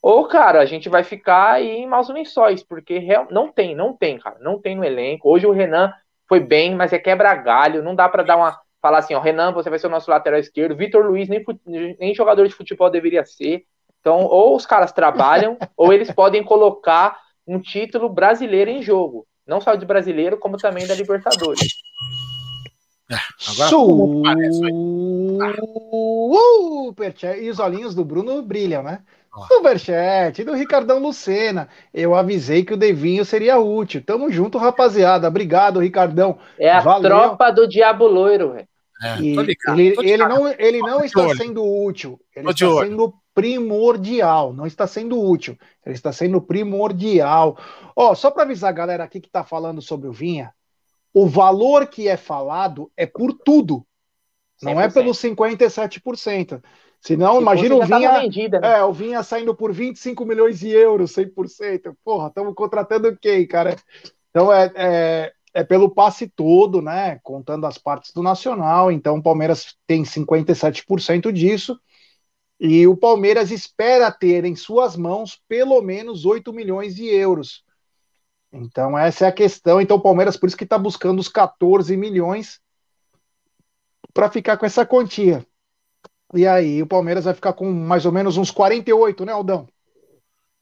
ou, cara, a gente vai ficar aí em maus lençóis, porque real, não tem, não tem, cara, não tem no elenco. Hoje o Renan foi bem, mas é quebra-galho, não dá para dar uma. Falar assim, ó, Renan, você vai ser o nosso lateral esquerdo, Vitor Luiz nem, nem jogador de futebol deveria ser. Então, ou os caras trabalham, ou eles podem colocar um título brasileiro em jogo. Não só de brasileiro, como também da Libertadores. É, agora, Superchat. E os olhinhos do Bruno brilham, né? Superchat do Ricardão Lucena. Eu avisei que o Devinho seria útil. Tamo junto, rapaziada. Obrigado, Ricardão. É a Valeu. tropa do Diabo Loiro, velho. É, ele, ele, não, ele não está sendo útil, ele está sendo primordial, não está sendo útil, ele está sendo primordial. Ó, só para avisar a galera aqui que está falando sobre o Vinha, o valor que é falado é por tudo, não 100%. é pelos 57%. Senão, Se imagina o Vinha, vendida, né? é, o Vinha saindo por 25 milhões de euros, 100%. Porra, estamos contratando quem, cara? Então, é, é, é, pelo passe todo, né? Contando as partes do Nacional. Então, o Palmeiras tem 57% disso. E o Palmeiras espera ter em suas mãos pelo menos 8 milhões de euros. Então, essa é a questão. Então, o Palmeiras, por isso que está buscando os 14 milhões para ficar com essa quantia. E aí o Palmeiras vai ficar com mais ou menos uns 48, né, Aldão?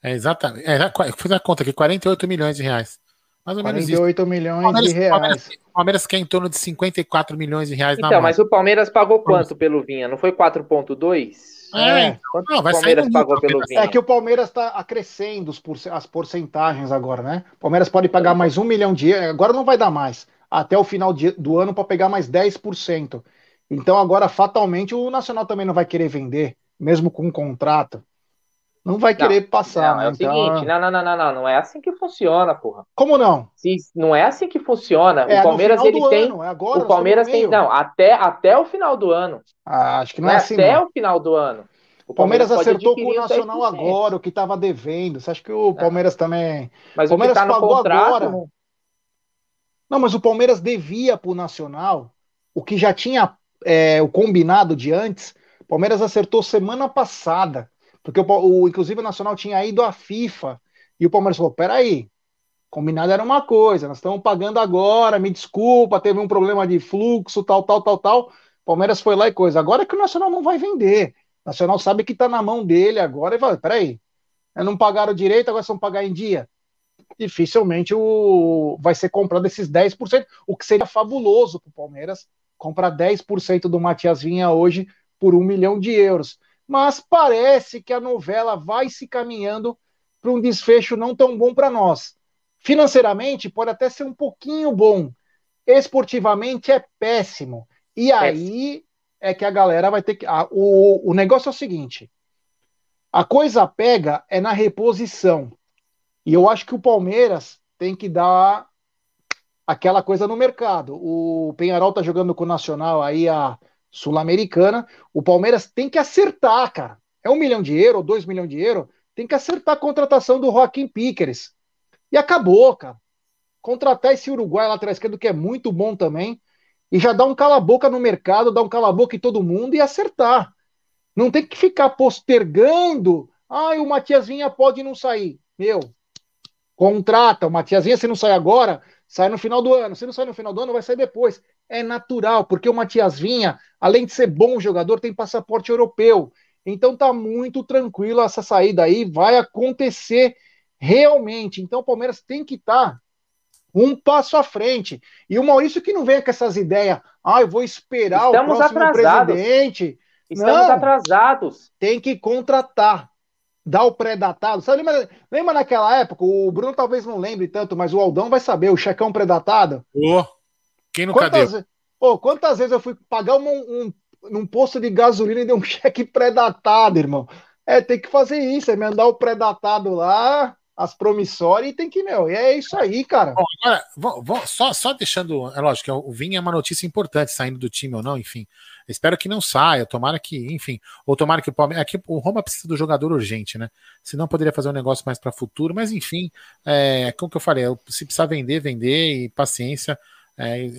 É, exatamente. É, fiz a conta aqui, 48 milhões de reais. Mais ou 48 menos isso. milhões de reais. Palmeiras, o Palmeiras quer em torno de 54 milhões de reais então, mas o Palmeiras pagou quanto pelo Vinha? Não foi 4,2? É, é. Quanto não, vai o Palmeiras pagou pelo Vinha? É que o Palmeiras está acrescendo as porcentagens agora, né? O Palmeiras pode pagar mais um milhão de agora não vai dar mais. Até o final do ano para pegar mais 10%. Então agora, fatalmente, o Nacional também não vai querer vender, mesmo com um contrato. Não vai querer não, passar. Não, é o então... seguinte, não, não, não, não, não, não é assim que funciona, porra. Como não? Se, não é assim que funciona. É, o Palmeiras ele tem. Ano, é agora, o Palmeiras tem. Não, até, até o final do ano. Ah, acho que não, é, é assim. Até não. o final do ano. O Palmeiras, Palmeiras acertou com o Nacional agora, o que estava devendo. Você acha que o Palmeiras também. Mas o Palmeiras o que tá no contrato. Agora... Não, mas o Palmeiras devia para o Nacional o que já tinha é, o combinado de antes, o Palmeiras acertou semana passada, porque o, o, inclusive o Nacional tinha ido à FIFA e o Palmeiras falou: peraí, combinado era uma coisa, nós estamos pagando agora, me desculpa, teve um problema de fluxo, tal, tal, tal, tal. Palmeiras foi lá e coisa. Agora é que o Nacional não vai vender. O Nacional sabe que está na mão dele agora e fala: peraí, não pagaram direito, agora vão pagar em dia. Dificilmente o, vai ser comprado esses 10%, o que seria fabuloso para o Palmeiras comprar 10% do Matias Vinha hoje por um milhão de euros. Mas parece que a novela vai se caminhando para um desfecho não tão bom para nós. Financeiramente, pode até ser um pouquinho bom. Esportivamente, é péssimo. E aí é que a galera vai ter que. Ah, o, o negócio é o seguinte: a coisa pega é na reposição. E eu acho que o Palmeiras tem que dar aquela coisa no mercado. O Penharol tá jogando com o Nacional aí a Sul-Americana. O Palmeiras tem que acertar, cara. É um milhão de euro, dois milhões de euro. Tem que acertar a contratação do Joaquim Piqueres. E acabou, cara. Contratar esse Uruguai lá atrás esquerdo, que é muito bom também. E já dá um cala-boca no mercado, dá um cala-boca em todo mundo e acertar. Não tem que ficar postergando. Ah, o Matias Vinha pode não sair. Meu, contrata o Matias Vinha, se não sair agora, sai no final do ano. Se não sai no final do ano, vai sair depois. É natural, porque o Matias Vinha, além de ser bom jogador, tem passaporte europeu. Então tá muito tranquilo essa saída aí, vai acontecer realmente. Então o Palmeiras tem que estar tá um passo à frente. E o Maurício que não vem com essas ideias, ah, eu vou esperar Estamos o próximo atrasados. presidente. Estamos não, atrasados. Tem que contratar dá o pré-datado. Sabe, lembra, lembra naquela época? O Bruno talvez não lembre tanto, mas o Aldão vai saber, o checão pré-datado. Oh, quem nunca quantas, deu? Oh, quantas vezes eu fui pagar um, um, um posto de gasolina e deu um cheque pré-datado, irmão? É, tem que fazer isso, é mandar o pré-datado lá, as promissórias e tem que, meu, é isso aí, cara. Bom, agora, vou, vou, só, só deixando, é lógico, o Vinha é uma notícia importante, saindo do time ou não, enfim. Espero que não saia, tomara que, enfim, ou tomara que o Palmeiras. Aqui o Roma precisa do jogador urgente, né? Senão poderia fazer um negócio mais para futuro, mas enfim, é, como que eu falei, se precisar vender, vender e paciência, é, é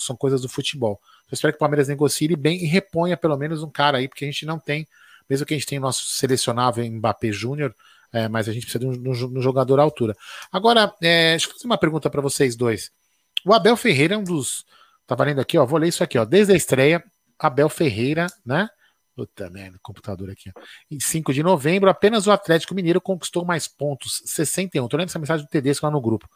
são coisas do futebol. Eu espero que o Palmeiras negocie bem e reponha pelo menos um cara aí, porque a gente não tem, mesmo que a gente tenha o nosso selecionável Mbappé Júnior, é, mas a gente precisa de um, um jogador à altura. Agora, é, deixa eu fazer uma pergunta para vocês dois. O Abel Ferreira é um dos. Tá valendo aqui, ó. Vou ler isso aqui, ó. Desde a estreia, Abel Ferreira, né? Puta merda, computador aqui. Ó. Em 5 de novembro, apenas o Atlético Mineiro conquistou mais pontos, 61. Tô lendo essa mensagem do Tedesco lá no grupo.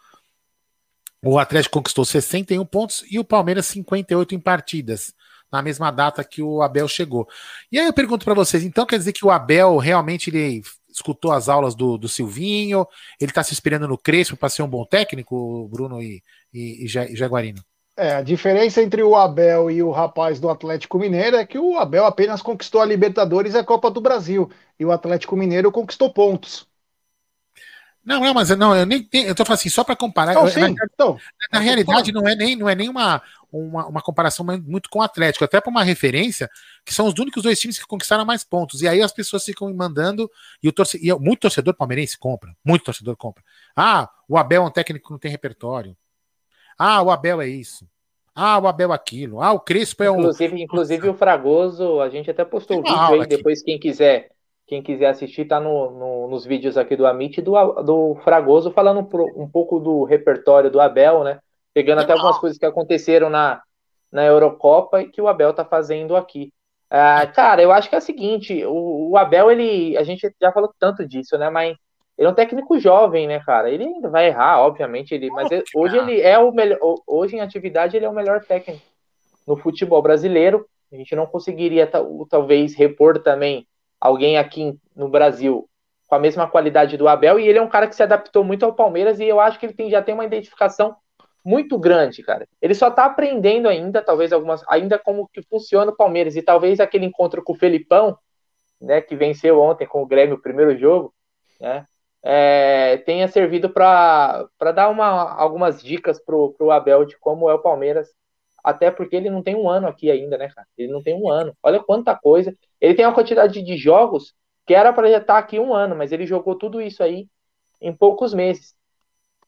O Atlético conquistou 61 pontos e o Palmeiras 58 em partidas, na mesma data que o Abel chegou. E aí eu pergunto para vocês, então quer dizer que o Abel realmente ele escutou as aulas do, do Silvinho, ele está se inspirando no Crespo para ser um bom técnico, Bruno e, e, e Jaguarino? É, a diferença entre o Abel e o rapaz do Atlético Mineiro é que o Abel apenas conquistou a Libertadores e a Copa do Brasil, e o Atlético Mineiro conquistou pontos. Não, não, mas não, eu nem tenho, eu tô falando assim, só para comparar. Então, sim, na, então, na realidade, não é nem, não é nem uma, uma, uma comparação muito com o Atlético, até para uma referência, que são os únicos dois times que conquistaram mais pontos. E aí as pessoas ficam me mandando, e o torcedor, e muito torcedor palmeirense compra, muito torcedor compra. Ah, o Abel é um técnico que não tem repertório. Ah, o Abel é isso. Ah, o Abel é aquilo. Ah, o Crespo é um. Inclusive, inclusive o Fragoso, a gente até postou o um vídeo aí, aqui. depois quem quiser quem quiser assistir, tá no, no, nos vídeos aqui do Amit e do, do Fragoso, falando um, pouco do repertório do Abel, né? Pegando até algumas coisas que aconteceram na, na Eurocopa e que o Abel tá fazendo aqui. Ah, cara, eu acho que é o seguinte, o, o, Abel, ele. A gente já falou tanto disso, né? Mas ele é um técnico jovem, né, cara? Ele ainda vai errar, obviamente, ele, mas ele, hoje ele é o melhor. Hoje em atividade ele é o melhor técnico no futebol brasileiro. A gente não conseguiria talvez repor também alguém aqui no Brasil com a mesma qualidade do Abel, e ele é um cara que se adaptou muito ao Palmeiras, e eu acho que ele tem, já tem uma identificação muito grande, cara. Ele só tá aprendendo ainda, talvez algumas, ainda como que funciona o Palmeiras, e talvez aquele encontro com o Felipão, né, que venceu ontem com o Grêmio o primeiro jogo, né, é, tenha servido para dar uma, algumas dicas pro, pro Abel de como é o Palmeiras até porque ele não tem um ano aqui ainda, né, cara? Ele não tem um ano. Olha quanta coisa. Ele tem uma quantidade de jogos que era para já estar aqui um ano, mas ele jogou tudo isso aí em poucos meses.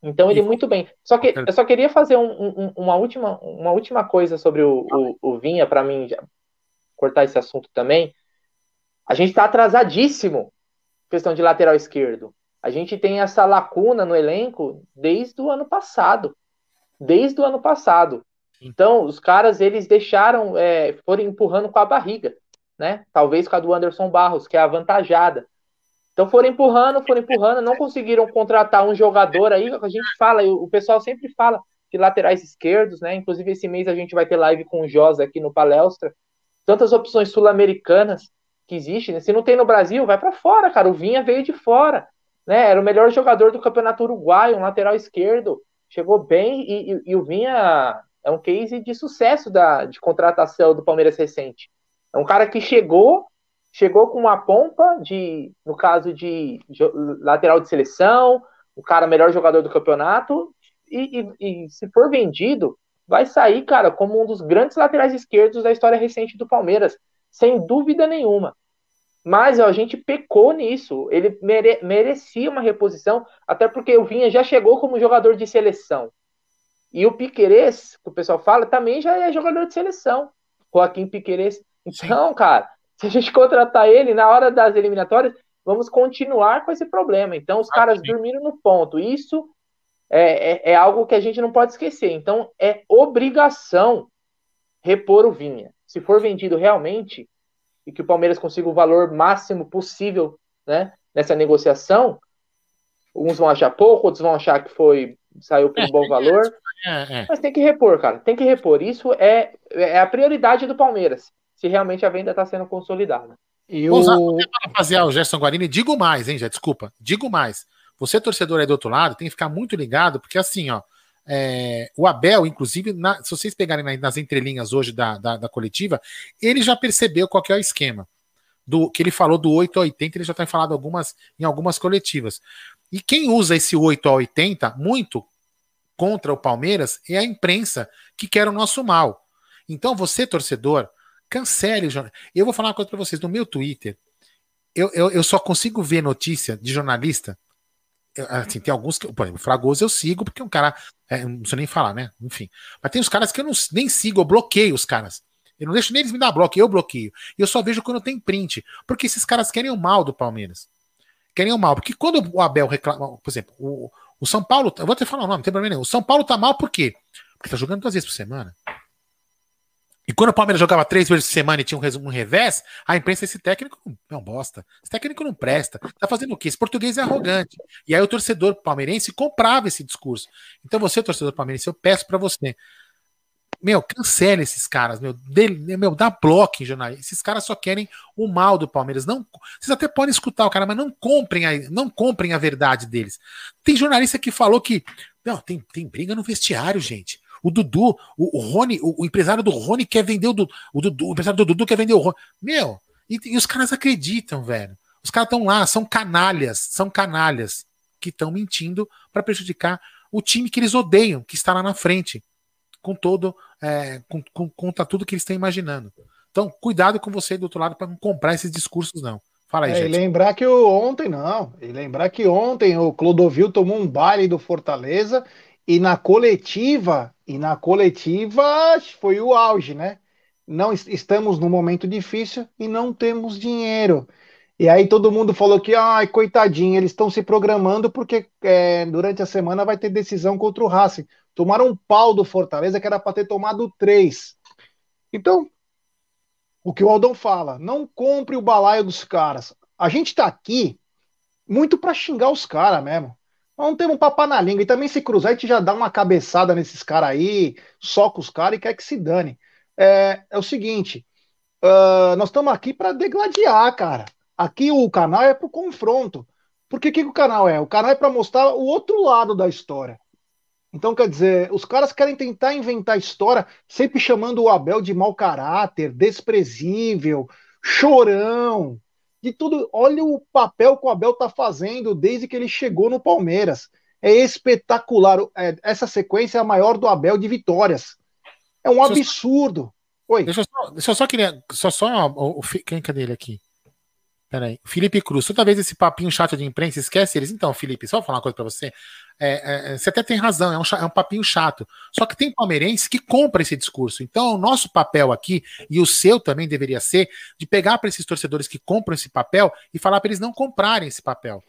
Então ele muito bem. Só que eu só queria fazer um, um, uma, última, uma última coisa sobre o, o, o Vinha, para mim cortar esse assunto também. A gente está atrasadíssimo questão de lateral esquerdo. A gente tem essa lacuna no elenco desde o ano passado. Desde o ano passado. Então, os caras, eles deixaram, é, foram empurrando com a barriga, né? Talvez com a do Anderson Barros, que é avantajada. Então foram empurrando, foram empurrando, não conseguiram contratar um jogador aí, a gente fala, o pessoal sempre fala de laterais esquerdos, né? Inclusive esse mês a gente vai ter live com o Josa aqui no Palestra. Tantas opções sul-americanas que existem, né? se não tem no Brasil, vai para fora, cara. O Vinha veio de fora, né? Era o melhor jogador do Campeonato Uruguaio, um lateral esquerdo, chegou bem e, e, e o Vinha é um case de sucesso da, de contratação do Palmeiras recente. É um cara que chegou, chegou com uma pompa de, no caso de, de lateral de seleção, o cara melhor jogador do campeonato, e, e, e, se for vendido, vai sair, cara, como um dos grandes laterais esquerdos da história recente do Palmeiras, sem dúvida nenhuma. Mas ó, a gente pecou nisso. Ele mere merecia uma reposição, até porque o Vinha já chegou como jogador de seleção. E o Piquerez, que o pessoal fala, também já é jogador de seleção. Joaquim Piquerez. Então, sim. cara, se a gente contratar ele na hora das eliminatórias, vamos continuar com esse problema. Então, os ah, caras sim. dormiram no ponto. Isso é, é, é, algo que a gente não pode esquecer. Então, é obrigação repor o Vinha. Se for vendido realmente e que o Palmeiras consiga o valor máximo possível né, nessa negociação, uns vão achar pouco, outros vão achar que foi saiu por um bom valor. É, é. Mas tem que repor, cara. Tem que repor. Isso é, é a prioridade do Palmeiras, se realmente a venda está sendo consolidada. E o... Fazer o Gerson Guarini, digo mais, hein, já, desculpa, digo mais. Você, torcedor aí do outro lado, tem que ficar muito ligado, porque assim, ó, é, o Abel, inclusive, na, se vocês pegarem nas entrelinhas hoje da, da, da, coletiva, ele já percebeu qual é o esquema. Do, que ele falou do 8 a 80, ele já tem falado algumas, em algumas coletivas. E quem usa esse 8 a 80 muito contra o Palmeiras é a imprensa que quer o nosso mal. Então você, torcedor, cancele. Eu vou falar uma coisa para vocês. No meu Twitter, eu, eu, eu, só consigo ver notícia de jornalista. Assim, tem alguns que, por exemplo, Fragoso eu sigo, porque é um cara. É, não preciso nem falar, né? Enfim. Mas tem os caras que eu não, nem sigo, eu bloqueio os caras. Eu não deixo nem eles me dar bloco, eu bloqueio. E eu só vejo quando tem print. Porque esses caras querem o mal do Palmeiras. Querem o mal. Porque quando o Abel reclama, por exemplo, o, o São Paulo. Eu vou até falar o nome, não tem problema nenhum. O São Paulo tá mal por quê? Porque tá jogando duas vezes por semana. E quando o Palmeiras jogava três vezes por semana e tinha um, um revés, a imprensa, esse técnico é um bosta. Esse técnico não presta. Tá fazendo o quê? Esse português é arrogante. E aí o torcedor palmeirense comprava esse discurso. Então você, torcedor palmeirense, eu peço para você. Meu, cancele esses caras, meu, dele, meu, dá bloco em jornal. Esses caras só querem o mal do Palmeiras. Não, vocês até podem escutar o cara, mas não comprem a, não comprem a verdade deles. Tem jornalista que falou que não, tem, tem briga no vestiário, gente. O Dudu, o, o Rony, o, o, empresário do Rony quer vender o, Dudu, o Dudu, o empresário do Dudu quer vender o Rony. Meu, e, e os caras acreditam, velho. Os caras estão lá, são canalhas, são canalhas que estão mentindo para prejudicar o time que eles odeiam, que está lá na frente, com todo, é, com, com, contra tudo que eles estão imaginando. Então, cuidado com você do outro lado para não comprar esses discursos, não. Fala aí, é, gente. E lembrar que o, ontem, não, e lembrar que ontem o Clodovil tomou um baile do Fortaleza e na coletiva, e na coletiva foi o auge, né? Não estamos num momento difícil e não temos dinheiro. E aí todo mundo falou que, ai, coitadinho, eles estão se programando porque é, durante a semana vai ter decisão contra o Racing. Tomaram um pau do Fortaleza que era para ter tomado três. Então, o que o Aldão fala, não compre o balaio dos caras. A gente está aqui muito para xingar os caras mesmo. Não temos um papo na língua. E também se cruzar, a gente já dá uma cabeçada nesses caras aí, soca os caras e quer que se dane. É, é o seguinte: uh, nós estamos aqui para degladiar, cara. Aqui o canal é para o confronto. Porque o que, que o canal é? O canal é para mostrar o outro lado da história. Então, quer dizer, os caras querem tentar inventar história, sempre chamando o Abel de mau caráter, desprezível, chorão de tudo. Olha o papel que o Abel tá fazendo desde que ele chegou no Palmeiras. É espetacular. É, essa sequência é a maior do Abel de vitórias. É um absurdo. Oi. Deixa eu só, deixa eu só queria. Só, só o, o, quem cadê ele aqui? Peraí. Felipe Cruz. Toda vez esse papinho chato de imprensa, esquece eles. Então, Felipe, só vou falar uma coisa pra você. É, é, você até tem razão, é um, é um papinho chato. Só que tem palmeirense que compra esse discurso. Então, o nosso papel aqui, e o seu também deveria ser, de pegar para esses torcedores que compram esse papel e falar para eles não comprarem esse papel.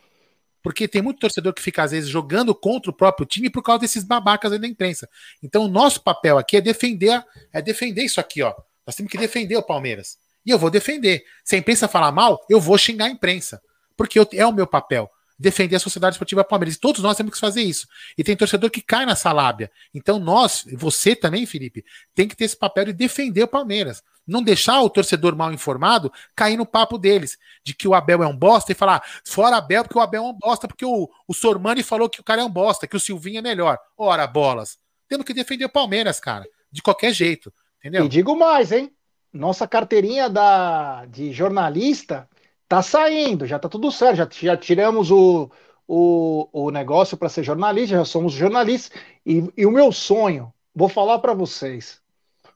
Porque tem muito torcedor que fica, às vezes, jogando contra o próprio time por causa desses babacas aí da imprensa. Então, o nosso papel aqui é defender, é defender isso aqui, ó. Nós temos que defender o Palmeiras. E eu vou defender. Se a imprensa falar mal, eu vou xingar a imprensa. Porque eu, é o meu papel defender a Sociedade Esportiva Palmeiras. E todos nós temos que fazer isso. E tem torcedor que cai nessa lábia. Então nós, você também, Felipe, tem que ter esse papel de defender o Palmeiras. Não deixar o torcedor mal informado cair no papo deles, de que o Abel é um bosta e falar, fora Abel, porque o Abel é um bosta, porque o, o Sormani falou que o cara é um bosta, que o Silvinho é melhor. Ora, bolas. Temos que defender o Palmeiras, cara. De qualquer jeito. Entendeu? E digo mais, hein? Nossa carteirinha da, de jornalista Tá saindo, já tá tudo certo, já, já tiramos o, o, o negócio para ser jornalista, já somos jornalistas. E, e o meu sonho, vou falar para vocês,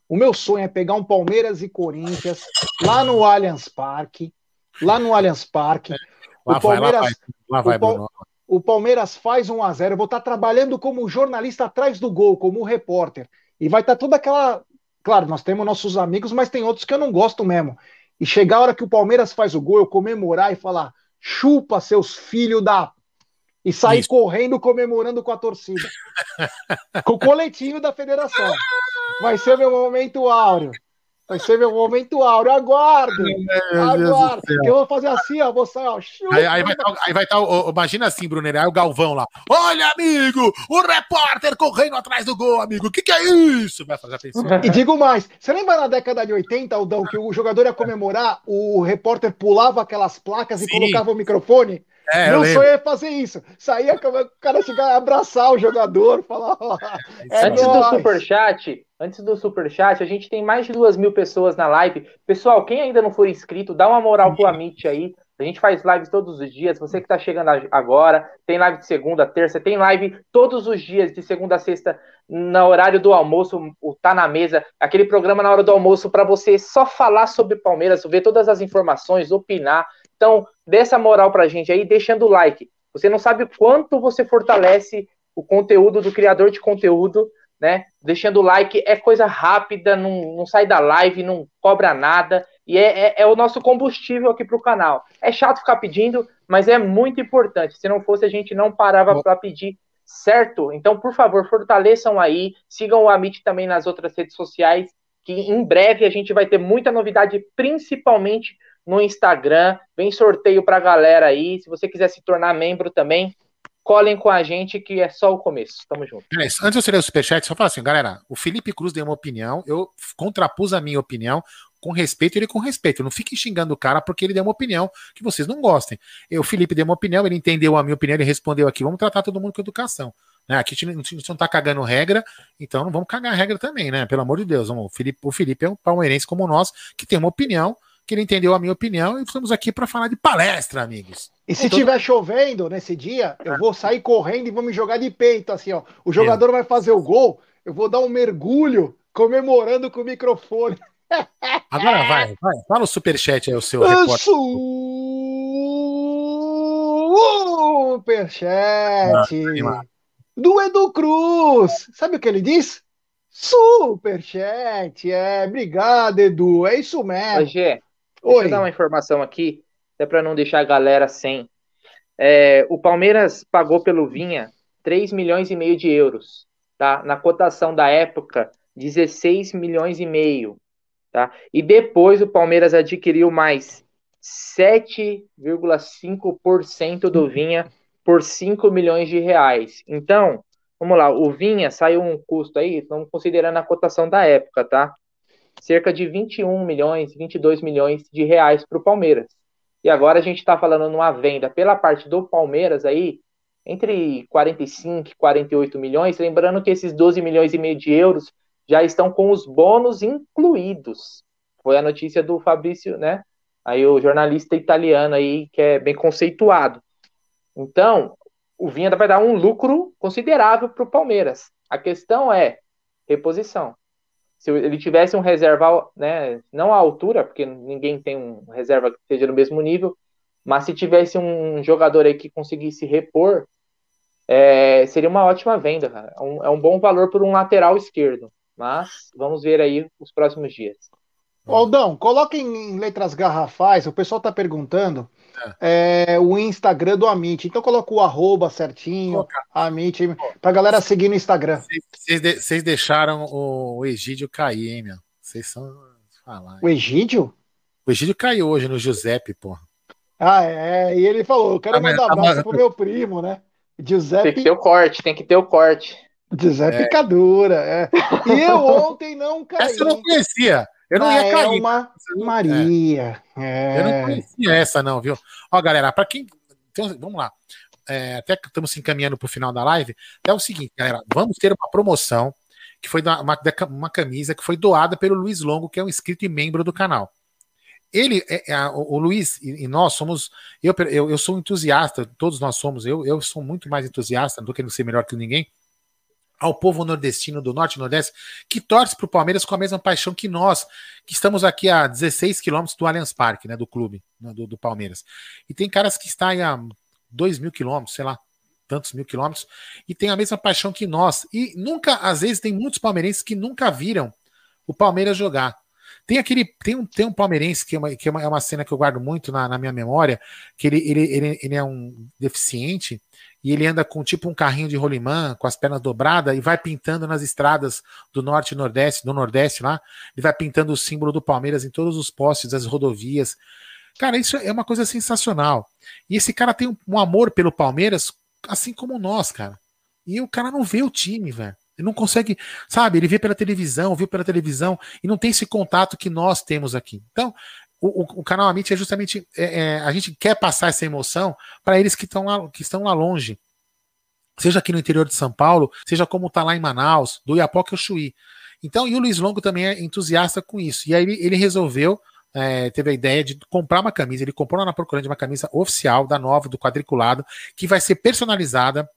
o meu sonho é pegar um Palmeiras e Corinthians lá no Allianz Parque, lá no Allianz Parque. o Palmeiras, lá vai, lá vai, o, o, Palmeiras faz 1 a 0 eu vou estar tá trabalhando como jornalista atrás do gol, como repórter. E vai estar tá toda aquela. Claro, nós temos nossos amigos, mas tem outros que eu não gosto mesmo e chegar a hora que o Palmeiras faz o gol, eu comemorar e falar: chupa seus filhos da. E sair Isso. correndo comemorando com a torcida. com o coletinho da federação. Vai ser meu momento áureo. Vai ser meu momento áureo. Aguardo. Aguardo. Eu vou fazer assim, ó. Vou sair, ó. Aí, aí, vai estar, tá aí vai estar, tá imagina assim, Brunner, aí o Galvão lá. Olha, amigo, o repórter correndo atrás do gol, amigo. O que, que é isso? Vai fazer E digo mais: você lembra na década de 80, Aldão, que o jogador ia comemorar, o repórter pulava aquelas placas e colocava o microfone? É, não sou eu ia fazer isso. Saía o cara chegar a abraçar o jogador, falar. é antes nóis. do superchat, antes do superchat, a gente tem mais de duas mil pessoas na live. Pessoal, quem ainda não for inscrito, dá uma moral pro Amit aí. A gente faz lives todos os dias. Você que está chegando agora, tem live de segunda, terça, tem live todos os dias, de segunda a sexta, no horário do almoço, o Tá na Mesa, aquele programa na hora do almoço para você só falar sobre Palmeiras, ver todas as informações, opinar. Então, dê essa moral pra gente aí, deixando o like. Você não sabe quanto você fortalece o conteúdo do criador de conteúdo, né? Deixando o like é coisa rápida, não, não sai da live, não cobra nada. E é, é, é o nosso combustível aqui para o canal. É chato ficar pedindo, mas é muito importante. Se não fosse, a gente não parava para pedir, certo? Então, por favor, fortaleçam aí. Sigam o Amit também nas outras redes sociais, que em breve a gente vai ter muita novidade, principalmente no Instagram. Vem sorteio para a galera aí. Se você quiser se tornar membro também, colhem com a gente que é só o começo. Tamo junto. É Antes de eu ler o superchat, só falar assim, galera, o Felipe Cruz deu uma opinião, eu contrapus a minha opinião, com respeito, ele com respeito. Não fique xingando o cara porque ele deu uma opinião que vocês não gostem. Eu, o Felipe deu uma opinião, ele entendeu a minha opinião, ele respondeu aqui. Vamos tratar todo mundo com educação. Né? Aqui a gente não tá cagando regra, então não vamos cagar regra também, né? Pelo amor de Deus. O Felipe, o Felipe é um palmeirense como nós, que tem uma opinião, que ele entendeu a minha opinião, e estamos aqui para falar de palestra, amigos. E se tiver todo... chovendo nesse dia, eu vou sair correndo e vou me jogar de peito, assim, ó. O jogador vai fazer o gol, eu vou dar um mergulho comemorando com o microfone. Agora vai, vai. Fala o superchat aí, o seu repórter. Superchat ah, do Edu Cruz. Sabe o que ele diz? Superchat. É, obrigado, Edu. É isso mesmo. Oi, Deixa eu dar uma informação aqui, até para não deixar a galera sem. É, o Palmeiras pagou pelo Vinha 3 milhões e meio de euros. Tá? Na cotação da época, 16 milhões e meio. Tá? E depois o Palmeiras adquiriu mais 7,5% do Vinha por 5 milhões de reais. Então, vamos lá, o Vinha saiu um custo aí, estamos considerando a cotação da época, tá? Cerca de 21 milhões, 22 milhões de reais para o Palmeiras. E agora a gente está falando numa venda pela parte do Palmeiras aí, entre 45 e 48 milhões, lembrando que esses 12 milhões e meio de euros já estão com os bônus incluídos. Foi a notícia do Fabrício, né? Aí o jornalista italiano aí, que é bem conceituado. Então, o Vinha vai dar um lucro considerável para o Palmeiras. A questão é reposição. Se ele tivesse um reserva, né, não à altura, porque ninguém tem um reserva que esteja no mesmo nível, mas se tivesse um jogador aí que conseguisse repor, é, seria uma ótima venda, cara. É um, é um bom valor por um lateral esquerdo. Mas vamos ver aí os próximos dias. Aldão, coloca em letras garrafais, o pessoal está perguntando é. É, o Instagram do Amit. Então coloca o arroba certinho, Amit, pra galera seguir no Instagram. Vocês de, deixaram o, o, Egídio cair, hein, meu? Vocês são. Falar, o Egídio? O Egídio caiu hoje no Giuseppe, porra. Ah, é. E ele falou: eu quero ah, mandar abraço mas... pro meu primo, né? Giuseppe. Tem que ter o corte, tem que ter o corte. José é. Picadura, é. E eu ontem não caí. Essa eu não conhecia. Eu não ia cair. Uma Maria. É. Eu não conhecia essa, não, viu? Ó, galera, para quem. Então, vamos lá. É, até que estamos se encaminhando para o final da live. É o seguinte, galera. Vamos ter uma promoção que foi uma, uma camisa que foi doada pelo Luiz Longo, que é um inscrito e membro do canal. Ele, é, é, o, o, Luiz e, e, nós somos. Eu, eu, eu sou entusiasta, todos nós somos. Eu, eu sou muito mais entusiasta, não estou querendo ser melhor que ninguém ao povo nordestino do Norte e Nordeste, que torce para o Palmeiras com a mesma paixão que nós, que estamos aqui a 16 quilômetros do Allianz Parque, né, do clube, né, do, do, Palmeiras. E tem caras que estão a 2 mil quilômetros, sei lá, tantos mil quilômetros, e tem a mesma paixão que nós. E nunca, às vezes, tem muitos palmeirenses que nunca viram o Palmeiras jogar. Tem aquele. Tem um, tem um palmeirense que, é uma, que é, uma, é uma cena que eu guardo muito na, na minha memória, que ele, ele, ele, ele é um deficiente e ele anda com tipo um carrinho de rolimã, com as pernas dobradas, e vai pintando nas estradas do norte e nordeste, do nordeste lá, ele vai pintando o símbolo do Palmeiras em todos os postes das rodovias. Cara, isso é uma coisa sensacional. E esse cara tem um, amor pelo Palmeiras, assim como nós, cara. E o cara não vê o time, velho. Ele não consegue, sabe? Ele vê pela televisão, viu pela televisão e não tem esse contato que nós temos aqui. Então, o, o, o canal Amit é justamente é, é, a gente quer passar essa emoção para eles que estão lá, que estão lá longe, seja aqui no interior de São Paulo, seja como está lá em Manaus, do Iapoque ao Chuí. Então, e o Luiz Longo também é entusiasta com isso. E aí ele, ele resolveu é, teve a ideia de comprar uma camisa. Ele comprou na Procurando uma camisa oficial da nova, do quadriculado, que vai ser personalizada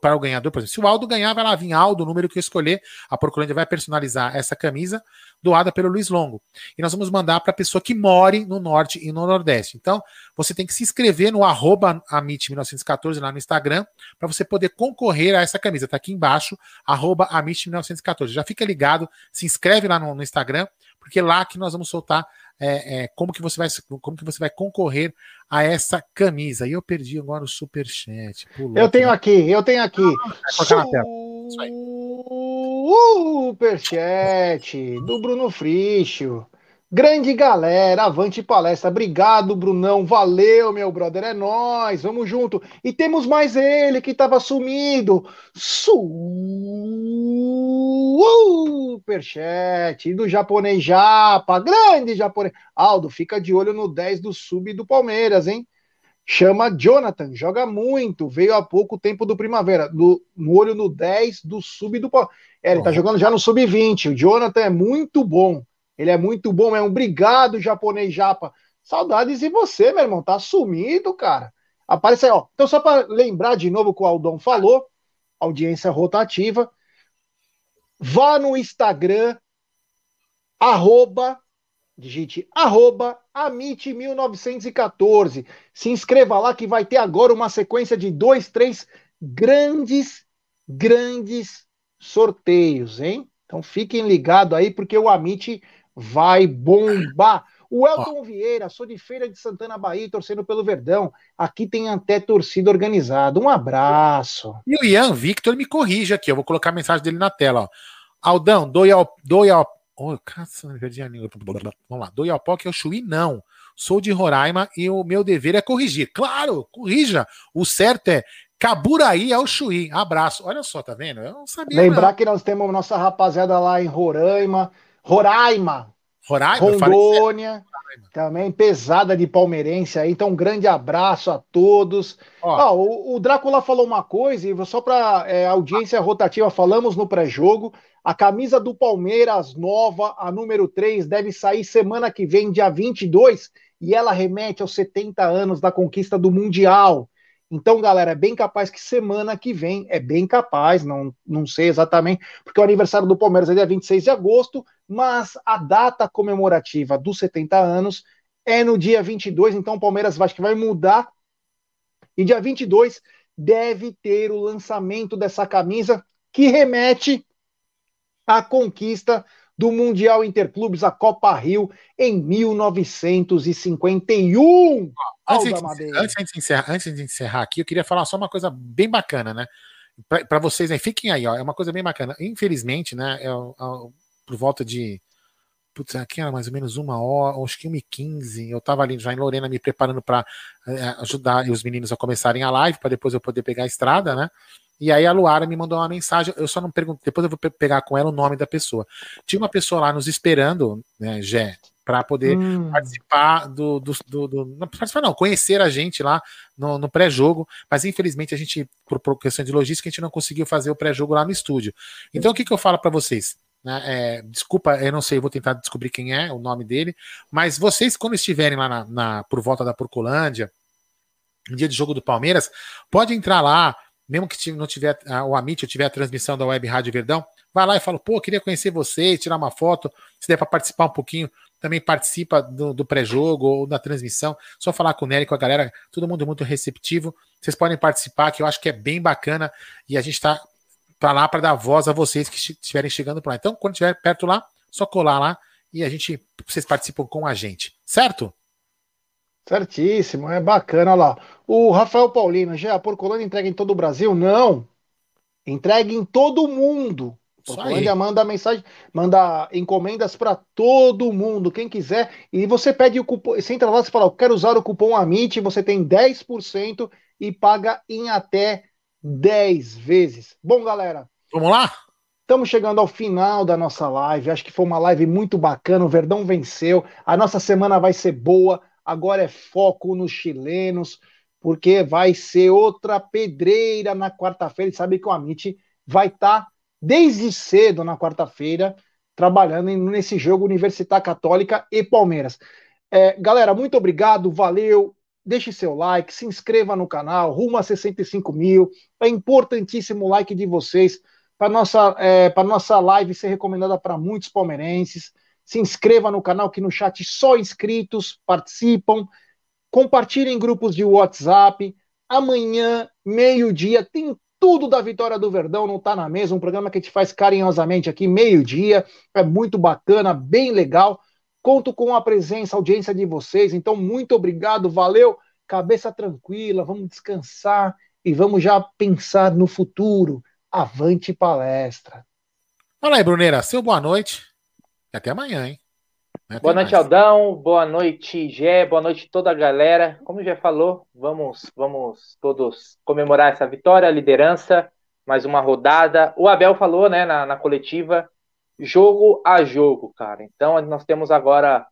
para o ganhador. Por exemplo, se o Aldo ganhar, vai lá vir Aldo, o número que eu escolher. A Procurândia vai personalizar essa camisa doada pelo Luiz Longo. E nós vamos mandar para a pessoa que more no Norte e no Nordeste. Então, você tem que se inscrever no arroba Amit1914 lá no Instagram para você poder concorrer a essa camisa. Está aqui embaixo, arroba Amit1914. Já fica ligado, se inscreve lá no, no Instagram, porque é lá que nós vamos soltar é, é, como que você vai como que você vai concorrer a essa camisa. E eu perdi agora o superchat. Pulou, eu tenho aqui, eu tenho aqui. Ah, superchat do Bruno Frischio. Grande galera, avante palestra. Obrigado, Brunão. Valeu, meu brother. É nós. Vamos junto. E temos mais ele que estava sumido. Superchat do japonês Japa. Grande japonês. Aldo, fica de olho no 10 do sub do Palmeiras, hein? Chama Jonathan, joga muito. Veio há pouco tempo do Primavera. No, no olho no 10 do sub do Palmeiras. É, ele tá jogando já no sub-20. O Jonathan é muito bom. Ele é muito bom, é um obrigado, japonês japa. Saudades de você, meu irmão. Tá sumido, cara. Aparece aí, ó. Então, só para lembrar de novo o que o Aldão falou, audiência rotativa. Vá no Instagram, arroba, digite arroba Amit1914. Se inscreva lá que vai ter agora uma sequência de dois, três grandes, grandes sorteios, hein? Então fiquem ligados aí, porque o Amit vai bombar. O Elton Vieira, sou de Feira de Santana Bahia, torcendo pelo Verdão. Aqui tem até torcida organizada. Um abraço. E o Ian Victor me corrige aqui, eu vou colocar a mensagem dele na tela. Ó. Aldão, doe ao. Doe ao oh, caça, perdi a língua. Vamos lá, doe ao pó que é o Chuí, não. Sou de Roraima e o meu dever é corrigir. Claro, corrija. O certo é Caburaí é o Chuí. Abraço. Olha só, tá vendo? Eu não sabia. Lembrar não. que nós temos nossa rapaziada lá em Roraima. Roraima. Roraima? Rondônia. Também pesada de palmeirense aí. Então, um grande abraço a todos. Ó, o, o, Drácula falou uma coisa, e só para é, audiência rotativa, falamos no pré-jogo. A camisa do Palmeiras nova, a número 3, deve sair semana que vem, dia 22, e ela remete aos 70 anos da conquista do Mundial. Então, galera, é bem capaz que semana que vem, é bem capaz, não, não sei exatamente, porque o aniversário do Palmeiras é dia 26 de agosto, mas a data comemorativa dos 70 anos é no dia 22, então o Palmeiras acho que vai mudar. E dia 22 deve ter o lançamento dessa camisa que remete à conquista do Mundial Interclubes, a Copa Rio, em 1951. Antes de, antes, de encerrar, antes de encerrar aqui, eu queria falar só uma coisa bem bacana, né? Para vocês, né? Fiquem aí, ó. É uma coisa bem bacana. Infelizmente, né? É, é, por volta de. Putz, aqui era mais ou menos uma hora, acho que 1h15. Eu tava ali já em Lorena me preparando para é, ajudar os meninos a começarem a live, para depois eu poder pegar a estrada, né? E aí a Luara me mandou uma mensagem, eu só não pergunto, depois eu vou pegar com ela o nome da pessoa. Tinha uma pessoa lá nos esperando, né, Jé, para poder hum. participar do, do, do, do, Não participar, não, conhecer a gente lá no, no pré-jogo, mas infelizmente a gente, por, por, questão de logística, a gente não conseguiu fazer o pré-jogo lá no estúdio. Então o que, que eu falo para vocês? Né, é, desculpa, eu não sei, eu vou tentar descobrir quem é o nome dele, mas vocês, quando estiverem lá na, na por volta da Porcolândia, no dia de jogo do Palmeiras, pode entrar lá mesmo que não tiver o Amit ou tiver a transmissão da Web Rádio Verdão, vai lá e fala, pô, queria conhecer você, tirar uma foto, se der para participar um pouquinho, também participa do, do pré-jogo ou da transmissão, só falar com o Nery, com a galera, todo mundo muito receptivo, vocês podem participar, que eu acho que é bem bacana, e a gente está tá lá para dar voz a vocês que estiverem chegando por lá. Então, quando estiver perto lá, só colar lá e a gente, vocês participam com a gente, certo? Certíssimo, é bacana olha lá. O Rafael Paulino, já a Porcolândia entrega em todo o Brasil? Não. Entrega em todo o mundo. Porcolândia manda mensagem, manda encomendas para todo mundo, quem quiser. E você pede o cupom, você entra lá e fala, eu quero usar o cupom AMIT, você tem 10% e paga em até 10 vezes. Bom, galera. Vamos lá? Estamos chegando ao final da nossa live. Acho que foi uma live muito bacana. O Verdão venceu. A nossa semana vai ser boa agora é foco nos chilenos, porque vai ser outra pedreira na quarta-feira. E sabe que o Amit vai estar tá desde cedo na quarta-feira trabalhando nesse jogo Universidade Católica e Palmeiras. É, galera, muito obrigado, valeu. Deixe seu like, se inscreva no canal, rumo a 65 mil. É importantíssimo o like de vocês para nossa é, para nossa live ser recomendada para muitos palmeirenses. Se inscreva no canal, que no chat só inscritos participam. Compartilhem em grupos de WhatsApp. Amanhã, meio-dia, tem tudo da vitória do Verdão, não está na mesa. Um programa que a gente faz carinhosamente aqui, meio-dia. É muito bacana, bem legal. Conto com a presença, a audiência de vocês. Então, muito obrigado, valeu. Cabeça tranquila, vamos descansar e vamos já pensar no futuro. Avante palestra. Fala aí, Bruneira. Seu boa noite. E até amanhã, hein? Até boa noite, mais. Aldão. Boa noite, Gé. Boa noite, toda a galera. Como já falou, vamos, vamos todos comemorar essa vitória, a liderança, mais uma rodada. O Abel falou, né, na, na coletiva, jogo a jogo, cara. Então, nós temos agora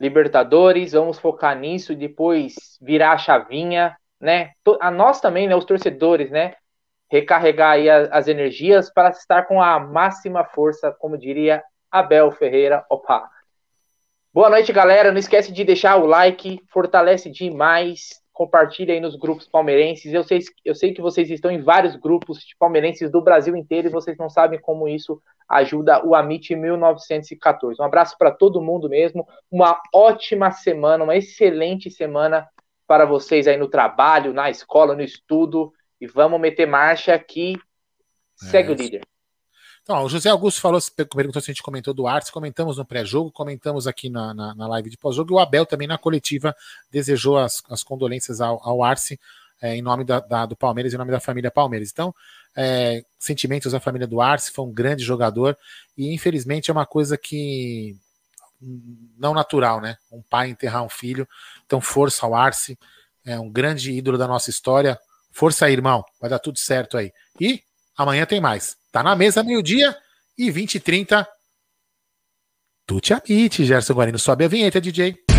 Libertadores, vamos focar nisso, depois virar a chavinha, né? A nós também, né, os torcedores, né? recarregar aí as energias para estar com a máxima força, como diria Abel Ferreira. Opa! Boa noite, galera. Não esquece de deixar o like, fortalece demais. Compartilha aí nos grupos palmeirenses. Eu sei, eu sei que vocês estão em vários grupos de palmeirenses do Brasil inteiro e vocês não sabem como isso ajuda o Amit 1914. Um abraço para todo mundo mesmo. Uma ótima semana, uma excelente semana para vocês aí no trabalho, na escola, no estudo e vamos meter marcha aqui. Segue é. o líder. Então, o José Augusto falou, perguntou se a gente comentou do Arce, comentamos no pré-jogo, comentamos aqui na, na, na, live de pós-jogo, e o Abel também na coletiva desejou as, as condolências ao, ao Arce é, em nome da, da, do Palmeiras em nome da família Palmeiras. Então, é, sentimentos da família do Arce, foi um grande jogador, e infelizmente é uma coisa que não natural, né? Um pai enterrar um filho. Então, força ao Arce, é um grande ídolo da nossa história, Força aí, irmão. Vai dar tudo certo aí. E amanhã tem mais. Tá na mesa meio-dia e 20 e 30. Tu te amite, Gerson Guarino. Sobe a vinheta, DJ.